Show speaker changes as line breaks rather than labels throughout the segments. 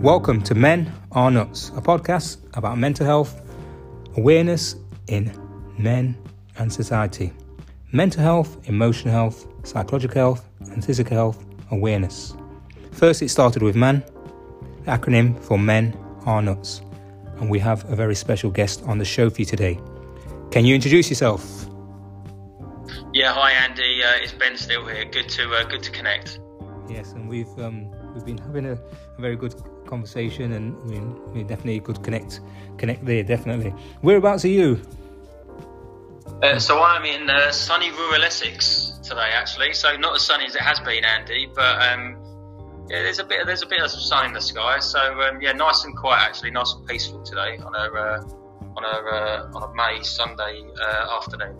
Welcome to Men Are Nuts, a podcast about mental health, awareness in men and society. Mental health, emotional health, psychological health, and physical health awareness. First, it started with MAN, the acronym for Men Are Nuts, and we have a very special guest on the show for you today. Can you introduce yourself?
Yeah, hi Andy. Uh, it's Ben still here. Good to uh, good to connect.
Yes, and we've um, we've been having a, a very good conversation, and we, we definitely could connect connect there. Definitely. Whereabouts are you?
Uh, so I'm in uh, sunny rural Essex today, actually. So not as sunny as it has been, Andy, but um, yeah, there's a bit there's a bit of sun in the sky. So um, yeah, nice and quiet actually, nice and peaceful today on a uh, on a uh, on a May Sunday uh, afternoon.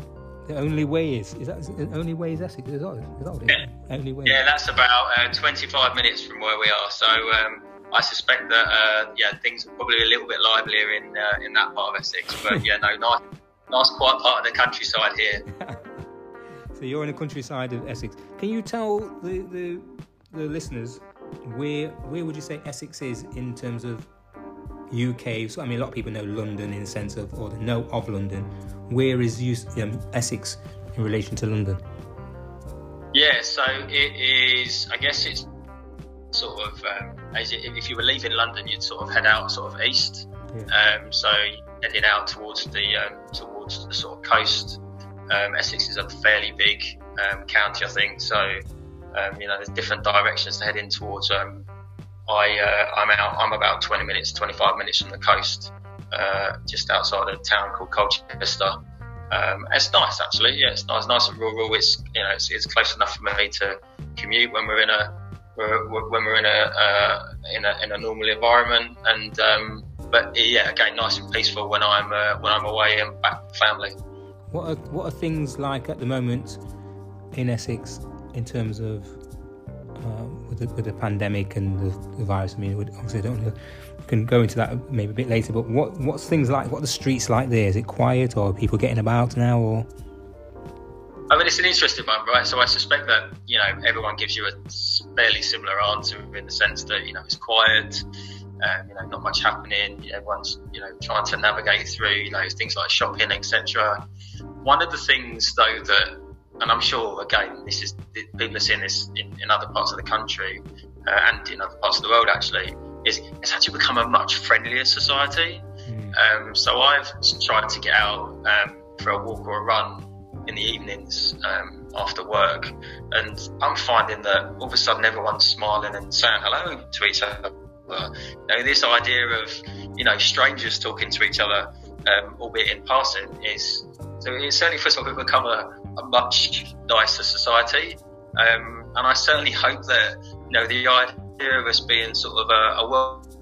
The only way is is that the only way is Essex? Is that, is that
yeah.
Only way.
Yeah, that's about uh, 25 minutes from where we are. So um, I suspect that uh, yeah, things are probably a little bit livelier in uh, in that part of Essex. But yeah, no, nice, nice quiet part of the countryside here.
so you're in the countryside of Essex. Can you tell the, the the listeners where where would you say Essex is in terms of UK? So I mean, a lot of people know London in the sense of or they know of London. Where is um, Essex in relation to London?
Yeah, so it is. I guess it's sort of um, as if you were leaving London, you'd sort of head out sort of east. Yeah. Um, so heading out towards the um, towards the sort of coast. Um, Essex is a fairly big um, county, I think. So um, you know, there's different directions to head in towards. Um, I uh, I'm out. I'm about 20 minutes, 25 minutes from the coast, uh, just outside a town called Colchester. Um, it's nice actually. Yeah, it's nice, nice and rural. It's you know, it's, it's close enough for me to commute when we're in a when we're in a, uh, in a in a normal environment. And um, but yeah, again, nice and peaceful when I'm uh, when I'm away and back with family.
What are what are things like at the moment in Essex in terms of uh, with, the, with the pandemic and the, the virus? I mean, obviously, I don't know, can go into that maybe a bit later. But what what's things like? What are the streets like there? Is it quiet or people getting about now or?
I mean, it's an interesting one, right? So I suspect that you know everyone gives you a fairly similar answer in the sense that you know it's quiet, um, you know, not much happening. Everyone's you know trying to navigate through you know things like shopping, etc. One of the things though that, and I'm sure again this is people are seeing this in, in other parts of the country uh, and in other parts of the world actually, is it's actually become a much friendlier society. Mm. Um, so I've tried to get out um, for a walk or a run in the evenings um, after work, and I'm finding that all of a sudden everyone's smiling and saying hello to each other. You know, this idea of you know strangers talking to each other, um, albeit in passing, is so it certainly first of all become a, a much nicer society. Um, and I certainly hope that you know the idea of us being sort of a, a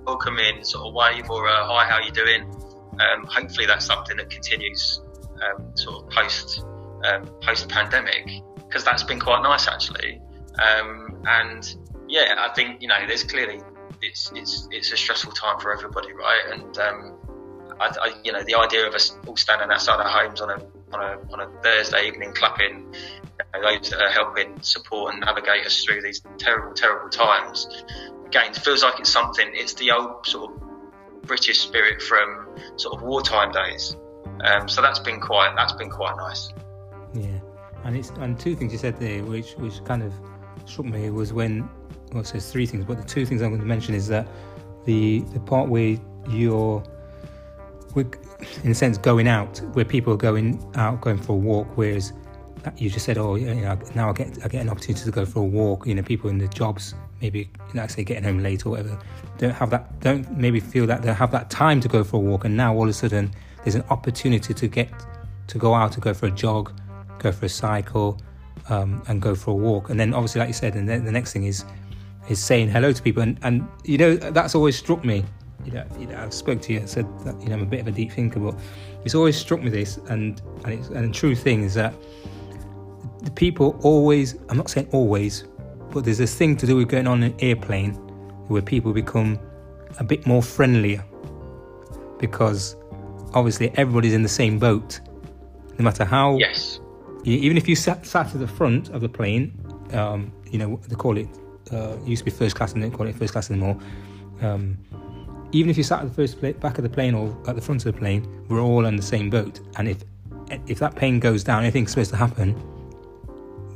welcoming sort of wave or a hi, how you doing? Um, hopefully that's something that continues um, sort of post um, post pandemic because that's been quite nice actually. Um, and yeah, I think you know there's clearly it's it's it's a stressful time for everybody, right? And um, I, I, you know the idea of us all standing outside our homes on a on a, on a Thursday evening clapping those that are helping support and navigate us through these terrible terrible times. Again, feels like it's something. It's the old sort of British spirit from sort of wartime days. Um, so that's been quite that's been quite nice.
Yeah, and it's and two things you said there, which which kind of struck me was when well, it says three things, but the two things I'm going to mention is that the the part where you're, in a sense, going out, where people are going out, going for a walk, whereas you just said, oh, know, now I get I get an opportunity to go for a walk. You know, people in the jobs, maybe like say getting home late or whatever, don't have that, don't maybe feel that they have that time to go for a walk, and now all of a sudden there's an opportunity to get to go out to go for a jog go for a cycle, um, and go for a walk. And then obviously, like you said, and then the next thing is is saying hello to people. And, and you know that's always struck me. You know, you know, I spoke to you and said that you know I'm a bit of a deep thinker, but it's always struck me this, and and, it's, and the true thing is that the people always. I'm not saying always, but there's this thing to do with going on an airplane where people become a bit more friendlier because obviously everybody's in the same boat no matter how
yes
even if you sat, sat at the front of the plane, um, you know, they call it, uh, used to be first class and they call it first class anymore. Um, even if you sat at the first pla- back of the plane or at the front of the plane, we're all on the same boat. And if if that plane goes down, anything's supposed to happen,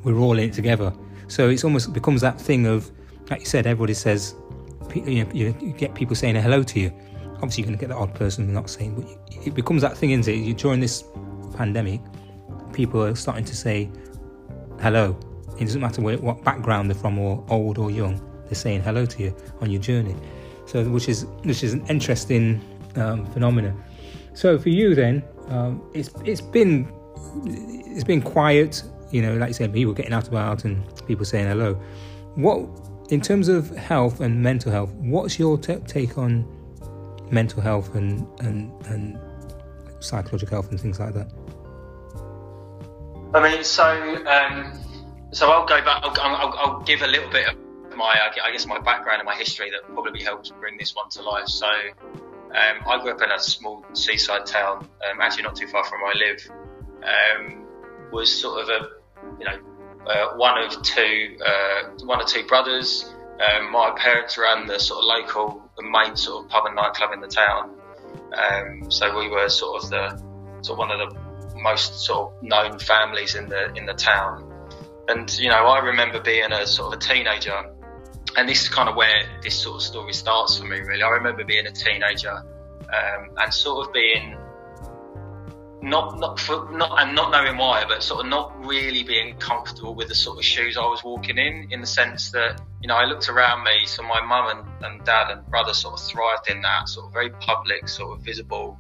we're all in it together. So it's almost becomes that thing of, like you said, everybody says, you, know, you get people saying hello to you. Obviously, you're going to get the odd person not saying, but it becomes that thing, isn't it? You during this pandemic, people are starting to say hello. It doesn't matter what background they're from, or old or young. They're saying hello to you on your journey. So, which is which is an interesting um, phenomenon. So for you, then, um, it's it's been it's been quiet. You know, like you said, people getting out about and people saying hello. What in terms of health and mental health? What's your t- take on mental health and and and psychological health and things like that?
I mean, so um, so I'll go back. I'll, I'll, I'll, give a little bit of my, I guess, my background and my history that probably helps bring this one to life. So um, I grew up in a small seaside town, um, actually not too far from where I live. Um, was sort of a, you know, uh, one of two, uh, one or two brothers. Um, my parents ran the sort of local, the main sort of pub and nightclub in the town. Um, so we were sort of the, sort of one of the most sort of known families in the in the town. And you know, I remember being a sort of a teenager and this is kind of where this sort of story starts for me, really. I remember being a teenager um, and sort of being not not for, not and not knowing why, but sort of not really being comfortable with the sort of shoes I was walking in. In the sense that you know, I looked around me, so my mum and, and dad and brother sort of thrived in that sort of very public, sort of visible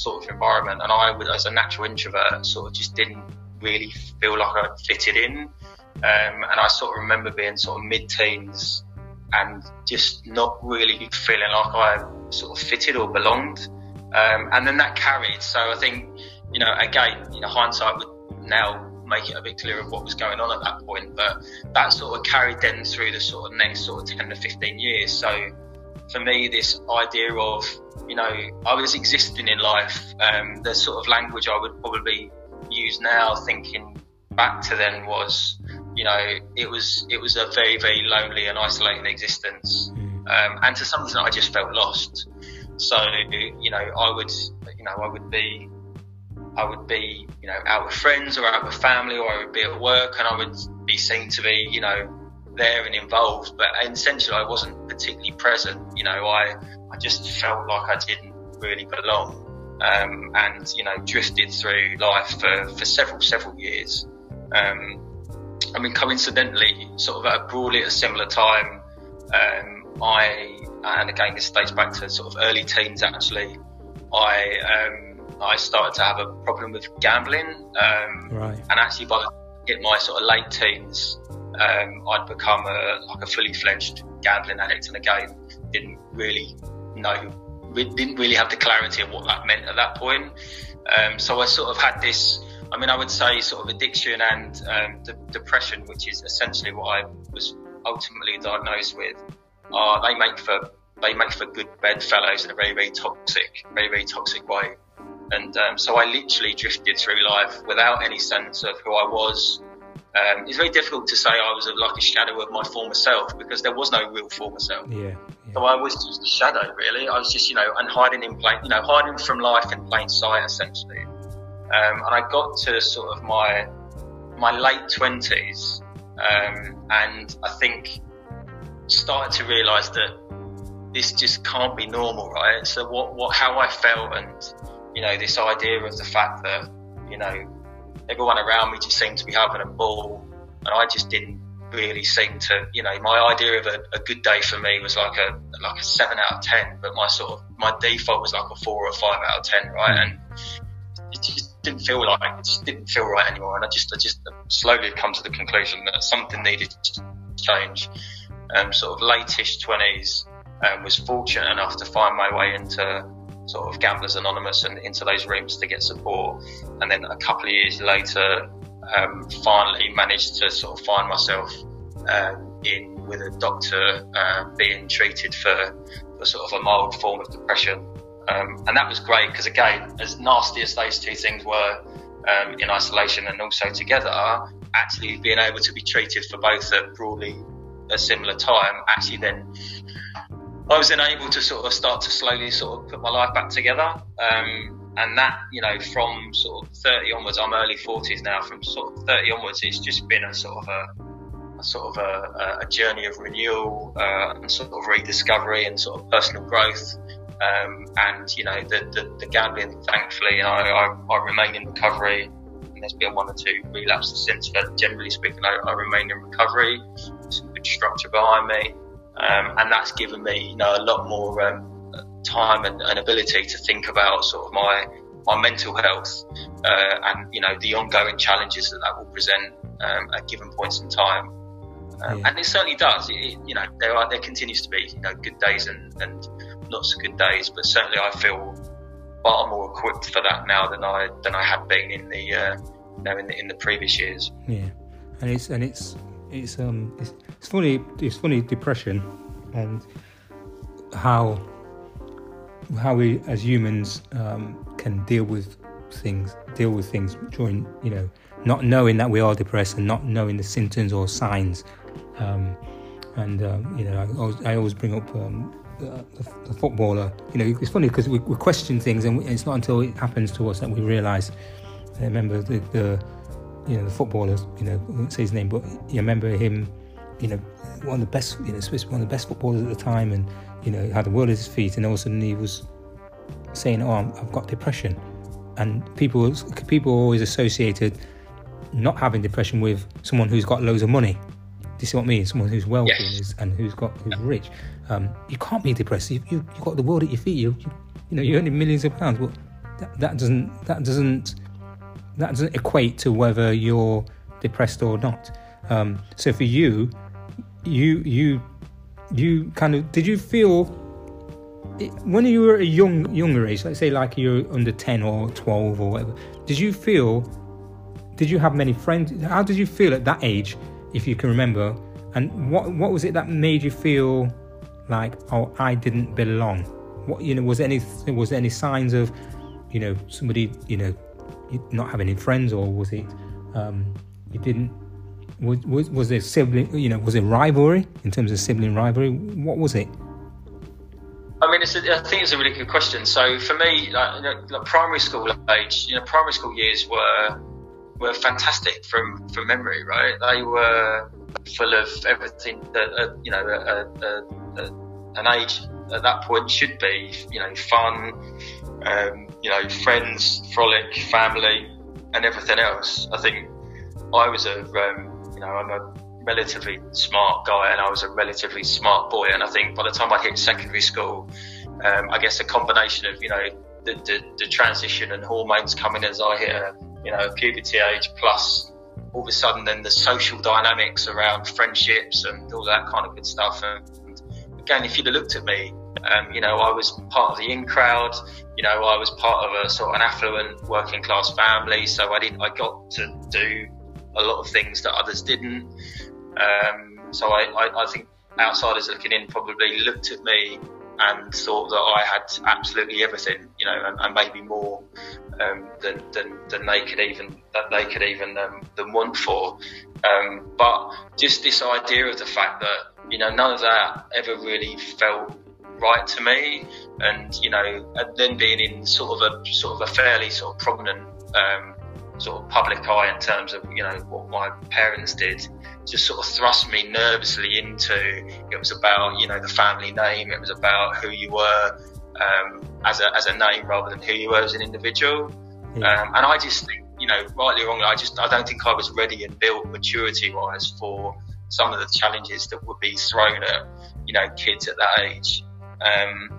sort of environment, and I, as a natural introvert, sort of just didn't really feel like I fitted in. Um, and I sort of remember being sort of mid-teens and just not really feeling like I sort of fitted or belonged. Um, and then that carried. So I think, you know, again, you know, hindsight would now make it a bit clearer of what was going on at that point. But that sort of carried then through the sort of next sort of 10 to 15 years. So for me, this idea of, you know, I was existing in life, um, the sort of language I would probably use now thinking back to then was, you know, it was it was a very very lonely and isolating existence, mm. um, and to some extent I just felt lost. So you know, I would you know I would be I would be you know out with friends or out with family, or I would be at work, and I would be seen to be you know there and involved, but essentially I wasn't particularly present. You know, I I just felt like I didn't really belong. Um, and you know drifted through life for, for several several years. Um, I mean, coincidentally, sort of at broadly at a similar time, um, I and again this dates back to sort of early teens actually. I um, I started to have a problem with gambling, um,
right.
and actually by in my sort of late teens, um, I'd become a like a fully fledged gambling addict, and again didn't really know, didn't really have the clarity of what that meant at that point. Um, so I sort of had this I mean, I would say sort of addiction and um, de- depression, which is essentially what I was ultimately diagnosed with. Uh, they make for they make for good bedfellows in a very very toxic, very very toxic way. And um, so I literally drifted through life without any sense of who I was. Um, it's very difficult to say I was a, like a shadow of my former self because there was no real former self.
Yeah, yeah.
So I was just a shadow, really. I was just, you know, and hiding in plain, you know, hiding from life in plain sight, essentially. Um, and I got to sort of my my late twenties, um, and I think started to realise that this just can't be normal, right? So what what how I felt, and you know, this idea of the fact that you know everyone around me just seemed to be having a ball, and I just didn't really seem to, you know, my idea of a, a, good day for me was like a like a seven out of ten, but my sort of my default was like a four or five out of ten, right? And it just didn't feel like it just didn't feel right anymore. And I just I just slowly come to the conclusion that something needed to change. Um, sort of lateish twenties, um, was fortunate enough to find my way into sort of Gamblers Anonymous and into those rooms to get support. And then a couple of years later, um, finally managed to sort of find myself um, in with a doctor uh, being treated for, for sort of a mild form of depression. Um, and that was great because, again, as nasty as those two things were um, in isolation and also together, actually being able to be treated for both at broadly a similar time actually then I was then able to sort of start to slowly sort of put my life back together. Um, and that, you know, from sort of 30 onwards, I'm early 40s now. From sort of 30 onwards, it's just been a sort of a, a sort of a, a, journey of renewal uh, and sort of rediscovery and sort of personal growth. Um, and you know, the, the, the gambling, thankfully, I, I, I, remain in recovery. And there's been one or two relapses since, but generally speaking, I, I remain in recovery. Some good structure behind me, um, and that's given me, you know, a lot more. Um, time and, and, ability to think about sort of my my mental health uh, and you know the ongoing challenges that that will present um, at given points in time. Um, yeah. And it certainly does. It, you know, there are there continues to be you know good days and, and not so good days, but certainly I feel far more equipped for that now than I than I had been in the uh, you know in the, in the previous years.
Yeah, and it's and it's it's um it's, it's funny it's funny depression and how how we as humans um, can deal with things, deal with things during, you know, not knowing that we are depressed and not knowing the symptoms or signs. Um, and um, you know, I always, I always bring up um, the, the, footballer. You know, it's funny because we, we, question things, and we, it's not until it happens to us that we realise. I remember the, the, you know the footballer. You know, I won't say his name, but you remember him. You know, one of the best. You know, Swiss, one of the best footballers at the time, and you know, had the world at his feet, and all of a sudden he was saying, "Oh, i have got depression," and people people always associated not having depression with someone who's got loads of money. Do you see what I mean? Someone who's wealthy yes. and, who's got who's rich. Um, you can't be depressed. You, you have got the world at your feet. You, you, you know you're earning millions of pounds. But that, that doesn't that doesn't that doesn't equate to whether you're depressed or not. Um, so for you, you you you kind of did you feel when you were a young younger age let's say like you're under 10 or 12 or whatever did you feel did you have many friends? How did you feel at that age if you can remember? And what what was it that made you feel like oh i didn't belong? What you know was any was there any signs of you know somebody you know not having any friends or was it um you didn't was, was, was there sibling, you know, was it rivalry in terms of sibling rivalry? What was it?
I mean, a, I think it's a really good question. So for me, like, like primary school age, you know, primary school years were were fantastic from from memory, right? They were full of everything that uh, you know a, a, a, an age at that point should be. You know, fun, um, you know, friends, frolic, family, and everything else. I think I was a um, you know, I'm a relatively smart guy and I was a relatively smart boy. And I think by the time I hit secondary school, um, I guess a combination of, you know, the, the, the, transition and hormones coming as I hit you know, puberty age plus all of a sudden then the social dynamics around friendships and all that kind of good stuff. And again, if you'd have looked at me, um, you know, I was part of the in crowd. You know, I was part of a sort of an affluent working class family, so I didn't. I got to do a lot of things that others didn't. Um, so I, I, I, think outsiders looking in probably looked at me and thought that I had absolutely everything, you know, and, and maybe more um, than, than, than they could even that they could even um, than want for. Um, but just this idea of the fact that you know none of that ever really felt right to me, and you know, and then being in sort of a sort of a fairly sort of prominent um, sort of public eye in terms of you know what my parents did just sort of thrust me nervously into it was about you know the family name it was about who you were um, as, a, as a name rather than who you were as an individual yeah. um, and I just think you know rightly or wrongly I just I don't think I was ready and built maturity wise for some of the challenges that would be thrown at you know kids at that age um,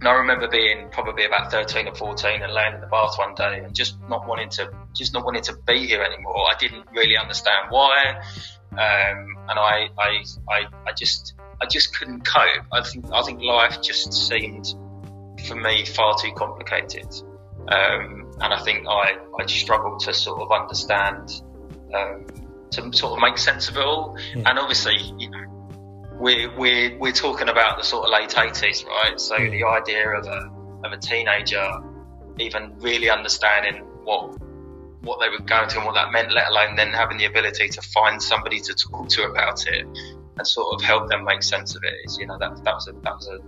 and I remember being probably about 13 or 14 and laying in the bath one day and just not wanting to, just not wanting to be here anymore. I didn't really understand why. Um, and I, I, I, I just, I just couldn't cope. I think, I think life just seemed for me far too complicated. Um, and I think I, I struggled to sort of understand, um, to sort of make sense of it all. Yeah. And obviously, you know, we're, we're, we're talking about the sort of late 80s, right? So the idea of a, of a teenager even really understanding what what they were going through and what that meant, let alone then having the ability to find somebody to talk to about it and sort of help them make sense of it is, you know, that, that was a, that was a,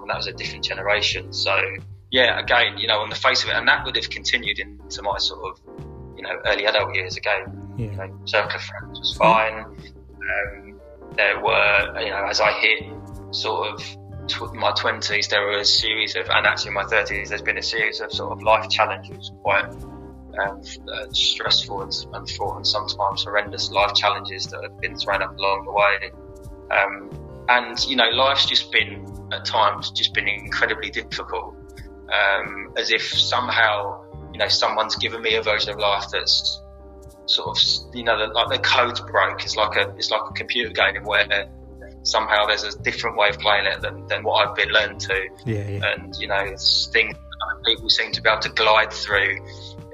and that was a different generation. So yeah, again, you know, on the face of it, and that would have continued into my sort of, you know, early adult years. Again, yeah. you know, circle of friends was fine. Um, there were, you know, as I hit sort of tw- my twenties, there were a series of, and actually in my thirties, there's been a series of sort of life challenges, quite um, uh, stressful and, and fraught, and sometimes horrendous life challenges that have been thrown up along the way. Um, and you know, life's just been at times just been incredibly difficult um, as if somehow you know someone's given me a version of life that's sort of you know the, like the code's broke. It's like a it's like a computer game where somehow there's a different way of playing it than, than what I've been learned to.
Yeah, yeah.
And you know things people seem to be able to glide through.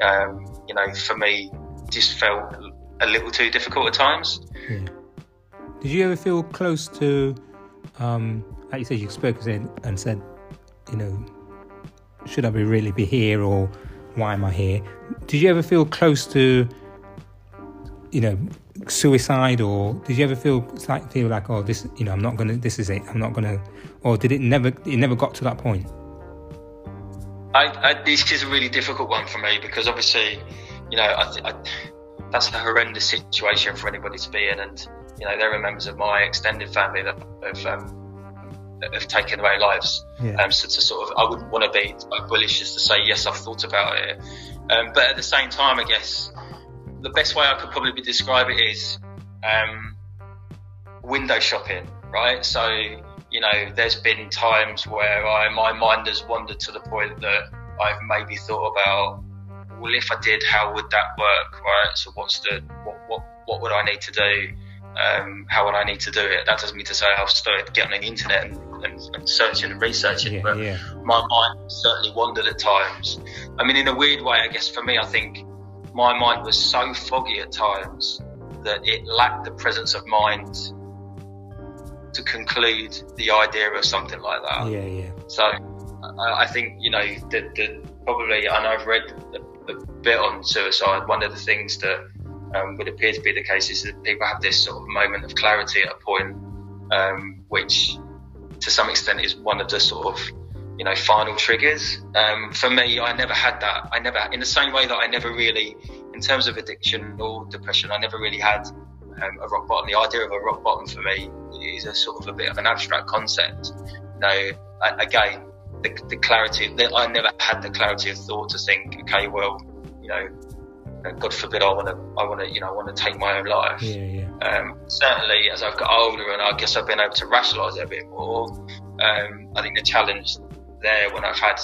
Um, you know, for me, just felt a little too difficult at times.
Yeah. Did you ever feel close to, um, like you said, you spoke and said, you know, should I be really be here or why am I here? Did you ever feel close to, you know, suicide or did you ever feel like feel like oh this you know I'm not gonna this is it I'm not gonna or did it never it never got to that point?
I, I this is a really difficult one for me because obviously you know I, I, that's a horrendous situation for anybody to be in and you know there are members of my extended family that have um, have taken away lives. Yeah. Um, so to sort of, I wouldn't want to be like bullish just to say yes, I've thought about it. Um, but at the same time, I guess the best way I could probably describe it is um, window shopping, right? So know, there's been times where I, my mind has wandered to the point that I've maybe thought about, well, if I did, how would that work, right? So what's the what what what would I need to do? Um, how would I need to do it? That doesn't mean to say I've started getting on the internet and and, and searching and researching, yeah, but yeah. my mind certainly wandered at times. I mean, in a weird way, I guess for me, I think my mind was so foggy at times that it lacked the presence of mind to conclude the idea of something like that.
Yeah, yeah.
So I, I think you know the, the probably, and I've read a, a, bit on suicide. One of the things that um, would appear to be the case is that people have this sort of moment of clarity at a point, um, which to some extent is one of the sort of you know final triggers. Um, for me, I never had that. I never, in the same way that I never really, in terms of addiction or depression, I never really had um, a rock bottom. The idea of a rock bottom for me is a sort of a bit of an abstract concept. You know, again, the, the clarity that I never had the clarity of thought to think, okay, well, you know, God forbid, I want to, I want to, you know, I want to take my own life.
Yeah, yeah.
Um, certainly, as I've got older and I guess I've been able to rationalise it a bit more, um, I think the challenge there when I've had,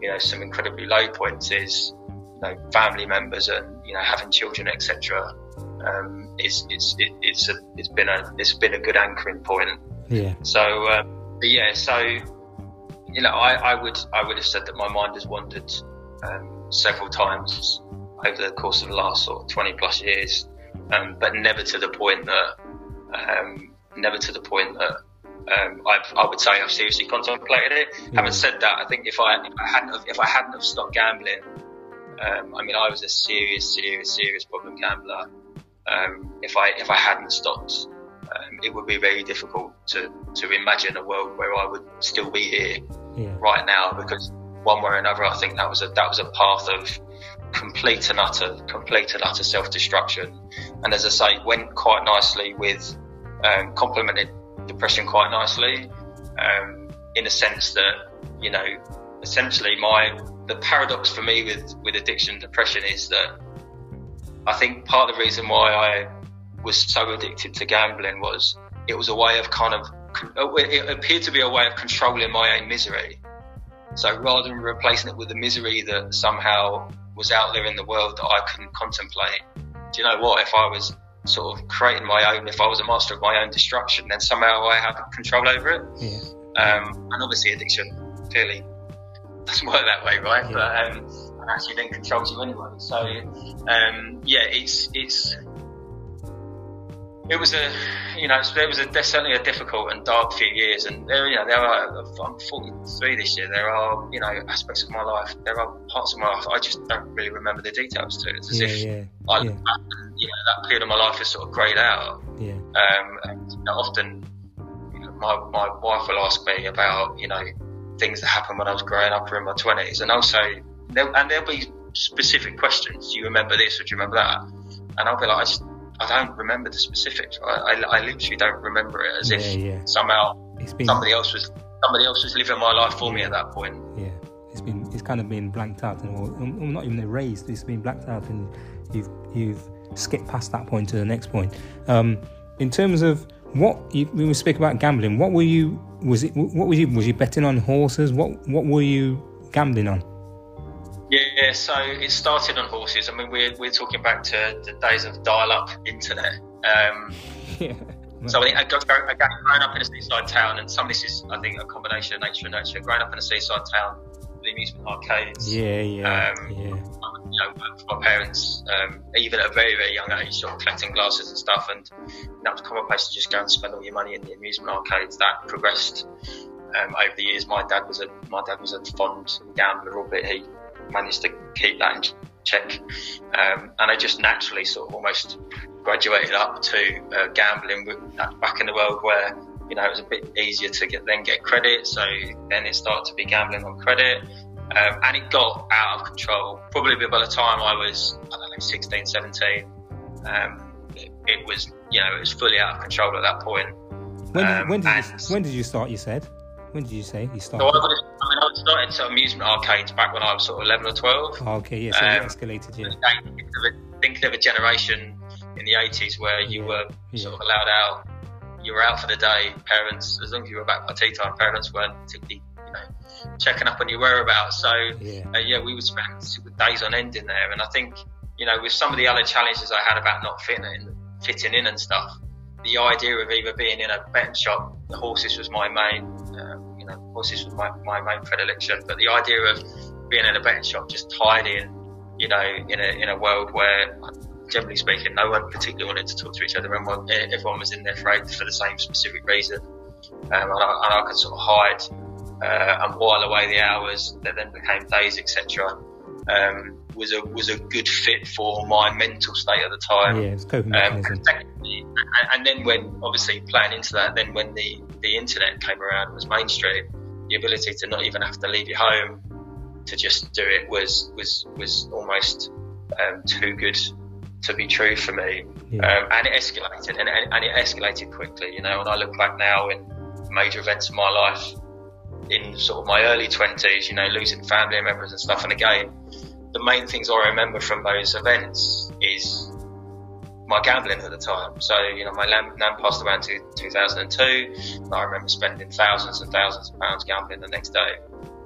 you know, some incredibly low points is, you know, family members and you know having children, etc. Um, it's it's it, it's a, it's been a it's been a good anchoring point.
Yeah.
So, um, yeah, so you know, I, I would I would have said that my mind has wandered um, several times over the course of the last sort of 20 plus years, um, but never to the point that, um, never to the point that um, i would say I've seriously contemplated it. Mm. Having said that, I think if I, if I hadn't have, if I hadn't have stopped gambling, um, I mean I was a serious, serious, serious problem gambler. Um, if I if I hadn't stopped, um, it would be very difficult to to imagine a world where I would still be here
yeah.
right now because one way or another, I think that was a that was a path of complete and utter, complete and utter self-destruction. And as I say, went quite nicely with, um, complemented depression quite nicely, um, in a sense that, you know, essentially my, the paradox for me with, with addiction and depression is that I think part of the reason why I was so addicted to gambling was it was a way of kind of, it appeared to be a way of controlling my own misery. So rather than replacing it with the misery that somehow was out there in the world that I couldn't contemplate. Do you know what? If I was sort of creating my own, if I was a master of my own destruction, then somehow I have control over it.
Yeah.
Um, and obviously, addiction clearly doesn't work that way, right? Yeah. But um, actually, then controls you anyway. So, um, yeah, it's it's it was a, you know, it was a, certainly a difficult and dark few years. And there, you know, there are, I'm 43 this year. There are, you know, aspects of my life. There are parts of my life I just don't really remember the details to. It. it's as
yeah,
if
yeah,
I,
yeah.
you know, that period of my life is sort of greyed out.
Yeah.
Um, and you know, often, you know, my my wife will ask me about, you know, things that happened when I was growing up or in my twenties, and also there, and there'll be specific questions. Do you remember this or do you remember that? And I'll be like, I just I don't remember the specifics. I, I, I literally don't remember it as
Yeah,
if
yeah.
somehow
been
somebody else was somebody else was living my life for me at that point.
yeah. It's been it's kind of been blanked out and or, or not even erased. It's been blanked out and you've you've skipped past that point to the next point. Um, in terms of what you, we were speaking about gambling, what were you was it what was you was you betting on horses? What what were you gambling on?
Yeah, so it started on horses. I mean, we're, we're talking back to the days of dial-up internet. Um,
yeah.
so I think I got, I got growing up in a seaside town, and some of this is, I think, a combination of nature and nurture. Growing up in a seaside town, the amusement arcades.
Yeah, yeah,
Um,
yeah.
You know, my parents, um, even at a very, very young age, sort of collecting glasses and stuff, and that was a common place to just go and spend all your money in the amusement arcades. That progressed um, over the years. My dad was a my dad was a fond gambler, albeit he managed to keep that in check. Um, and I just naturally sort of almost graduated up to uh, gambling back in the world where you know it was a bit easier to get then get credit. So then it started to be gambling on credit. Um, and it got out of control. Probably by the time I was, I don't know, 16, 17, um, it, it was, you know, it was fully out of control at that point.
When did,
um,
when did you, when did you start? You said. When did you say you
So I,
started?
was, I mean, I started to amusement arcades back when I was sort of 11 or 12.
Oh, okay, yeah. So
um,
escalated. Yeah.
Thinking of a- thinking of a generation in the 80s where you
Yeah,
were
yeah.
sort of allowed out, you were out for the day. Parents, as long as you were back by tea time, parents weren't particularly, you know, checking up on your whereabouts. So
Yeah.
uh, yeah, we would spend days on end in there. And I think, you know, with some of the other challenges I had about not fitting in, fitting in and stuff, the idea of either being in a betting shop, the horses was my main, uh, horses was my, my main predilection. But the idea of being in a betting shop just tied in, you know, in a in a world where, generally speaking, no one particularly wanted to talk to each other. Everyone, everyone was in there for, for the same specific reason, um, and, I, and I could sort of hide uh, and while away the hours that then became days, etc. Um, was a was a good fit for my mental state at the time.
Yeah, it's coping
Um,
mechanism.
and, and then when obviously playing into that, then when the, the internet came around and was mainstream, the ability to not even have to leave your home to just do it was was was almost um, too good to be true for me.
Yeah.
Um, and it escalated, and, and, and it escalated quickly. You know, when I look back now in major events of my life, in sort of my early twenties, you know, losing family members and stuff. And again, the main things I remember from those events is my gambling at the time. So, you know, my nan, nan passed away in two, 2002. I remember spending thousands and thousands of pounds gambling the next day.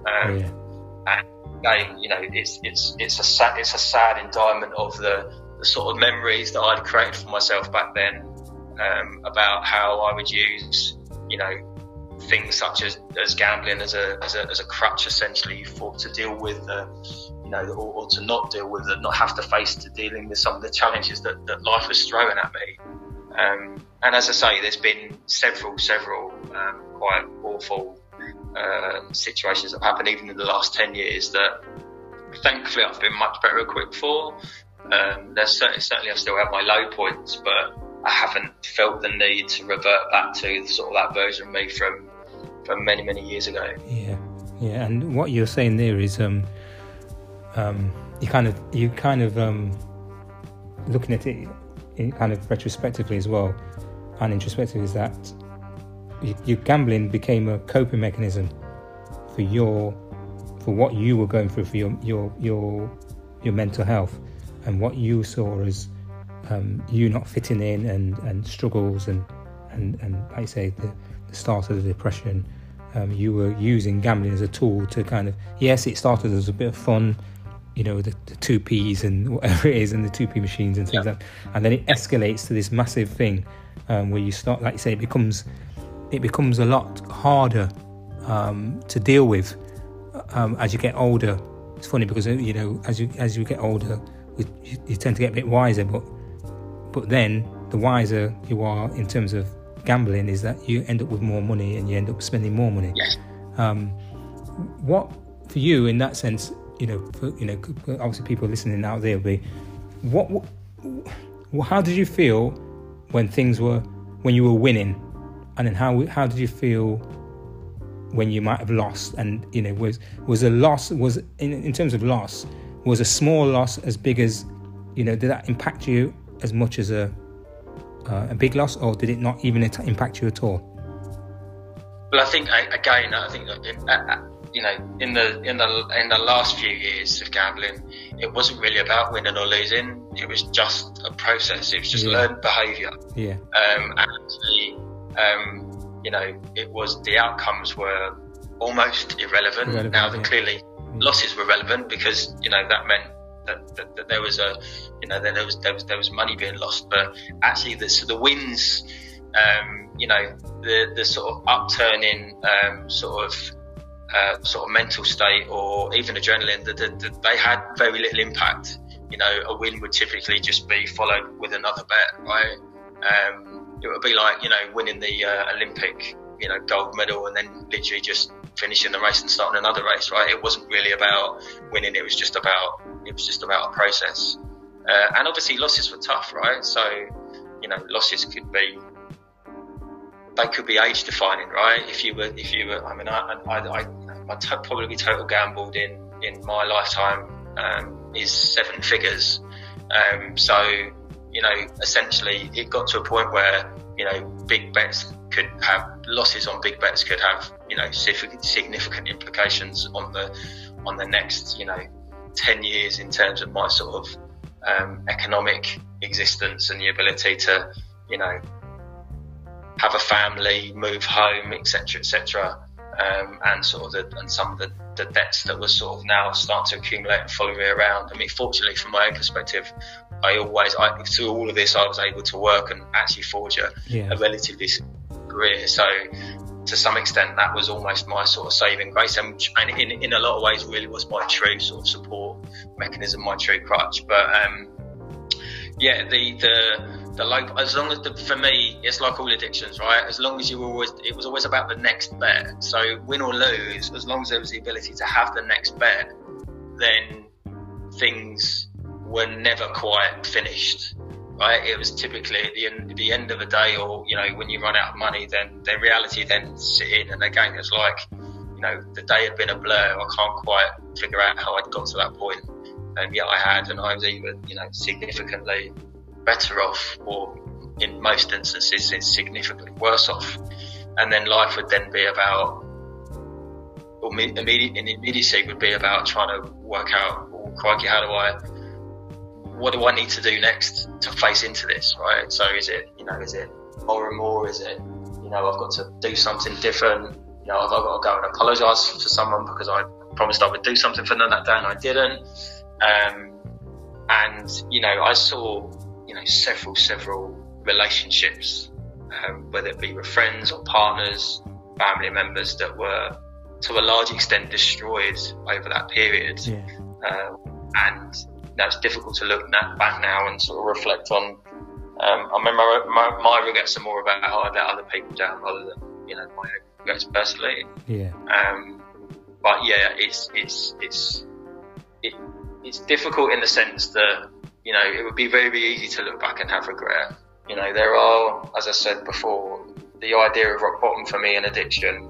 Um,
yeah.
again, you know, it's it's it's a sad, it's a sad indictment of the, the sort of memories that I'd created for myself back then um, about how I would use, you know, things such as, as gambling as a, as a as a crutch essentially for to deal with the, you know, or, or to not deal with it, not have to face to dealing with some of the challenges that, that life was throwing at me. Um, and as I say, there's been several, several um, quite awful uh, situations that have happened even in the last 10 years that thankfully I've been much better equipped for. Um, there's certainly, certainly I've still have my low points, but I haven't felt the need to revert back to sort of that version of me from from many many years ago.
Yeah, yeah, and what you're saying there is, um, um, you kind of, you kind of, um, looking at it in kind of retrospectively as well, and introspectively is that your gambling became a coping mechanism for your, for what you were going through for your your your your mental health, and what you saw as um, you not fitting in and and struggles and and and like I say the, the start of the depression. Um, you were using gambling as a tool to kind of yes it started as a bit of fun you know the, the two p's and whatever it is and the two p machines and things
Yeah.
like and then it escalates to this massive thing um, where you start like you say it becomes it becomes a lot harder um, to deal with um, as you get older it's funny because uh, you know as you as you get older you, you, you tend to get a bit wiser but but then the wiser you are in terms of gambling is that you end up with more money and you end up spending more money
Yes.
um, what for you in that sense you know for, you know obviously people listening out there will be what, what how did you feel when things were when you were winning and then how how did you feel when you might have lost, and you know was was a loss was in in terms of loss was a small loss as big as you know did that impact you as much as a uh, a big loss, or did it not even impact you at all?
Well, I think again, I think you know, in the in the in the last few years of gambling, it wasn't really about winning or losing. It was just a process. It was just yeah. learned behaviour.
Yeah.
Um, and actually, um, you know, it was the outcomes were almost irrelevant. irrelevant now, yeah. clearly, losses were relevant because you know that meant that, that, that, there was a, you know, there was there was there was money being lost. But actually, the so the wins. Um, you know, the the sort of upturning um, sort of uh, sort of mental state or even adrenaline, that, they had very little impact. You know, a win would typically just be followed with another bet, right? Um, it would be like, you know, winning the uh, Olympic, you know, gold medal and then literally just finishing the race and starting another race, right? It wasn't really about winning. It was just about, it was just about a process. Uh, and obviously losses were tough, right? So, you know, losses could be they could be age defining, right? If you were, if you were, I mean, I, I, I, I t- probably total gambled in in my lifetime um, is seven figures. Um, so, you know, essentially, it got to a point where you know big bets could have losses on big bets could have you know significant implications on the on the next you know ten years in terms of my sort of um, economic existence and the ability to you know have a family, move home, etc., etc., um, and sort of the, and some of the, the debts that were sort of now starting to accumulate and follow me around. I mean, fortunately, from my own perspective, I always, I, through all of this, I was able to work and actually forge a, yeah. a relatively career. So, to some extent, that was almost my sort of saving grace, and, and in, in a lot of ways, really was my true sort of support mechanism, my true crutch. But um, yeah, the the the low as long as the, for me it's like all addictions right? As long as you always it was always about the next bet. So win or lose as long as there was the ability to have the next bet then things were never quite finished right? It was typically at the end, the end of the day or you know when you run out of money then the reality then sit in and again it's like you know the day had been a blur. I can't quite figure out how i'd got to that point. And yet i had and i was even you know significantly better off, or in most instances, it's significantly worse off. And then life would then be about, or immediate, in immediacy would be about trying to work out, oh, crikey, how do I, what do I need to do next to face into this, right? So is it, you know, is it more and more? Is it, you know, I've got to do something different? You know, I've, I got to go and apologise to someone because I promised I would do something for them that day and I didn't? Um, and you know, I saw know several several relationships, um, whether it be with friends or partners, family members that were to a large extent destroyed over that period.
Yeah.
Uh, and now it's difficult to look back now and sort of reflect on. Um, I remember my, my, regrets are more about how I let other people down rather than you know my regrets personally.
Yeah.
Um, but yeah, it's it's it's it, it's difficult in the sense that you know, it would be very, very easy to look back and have regret. You know, there are, as I said before, the idea of rock bottom for me in addiction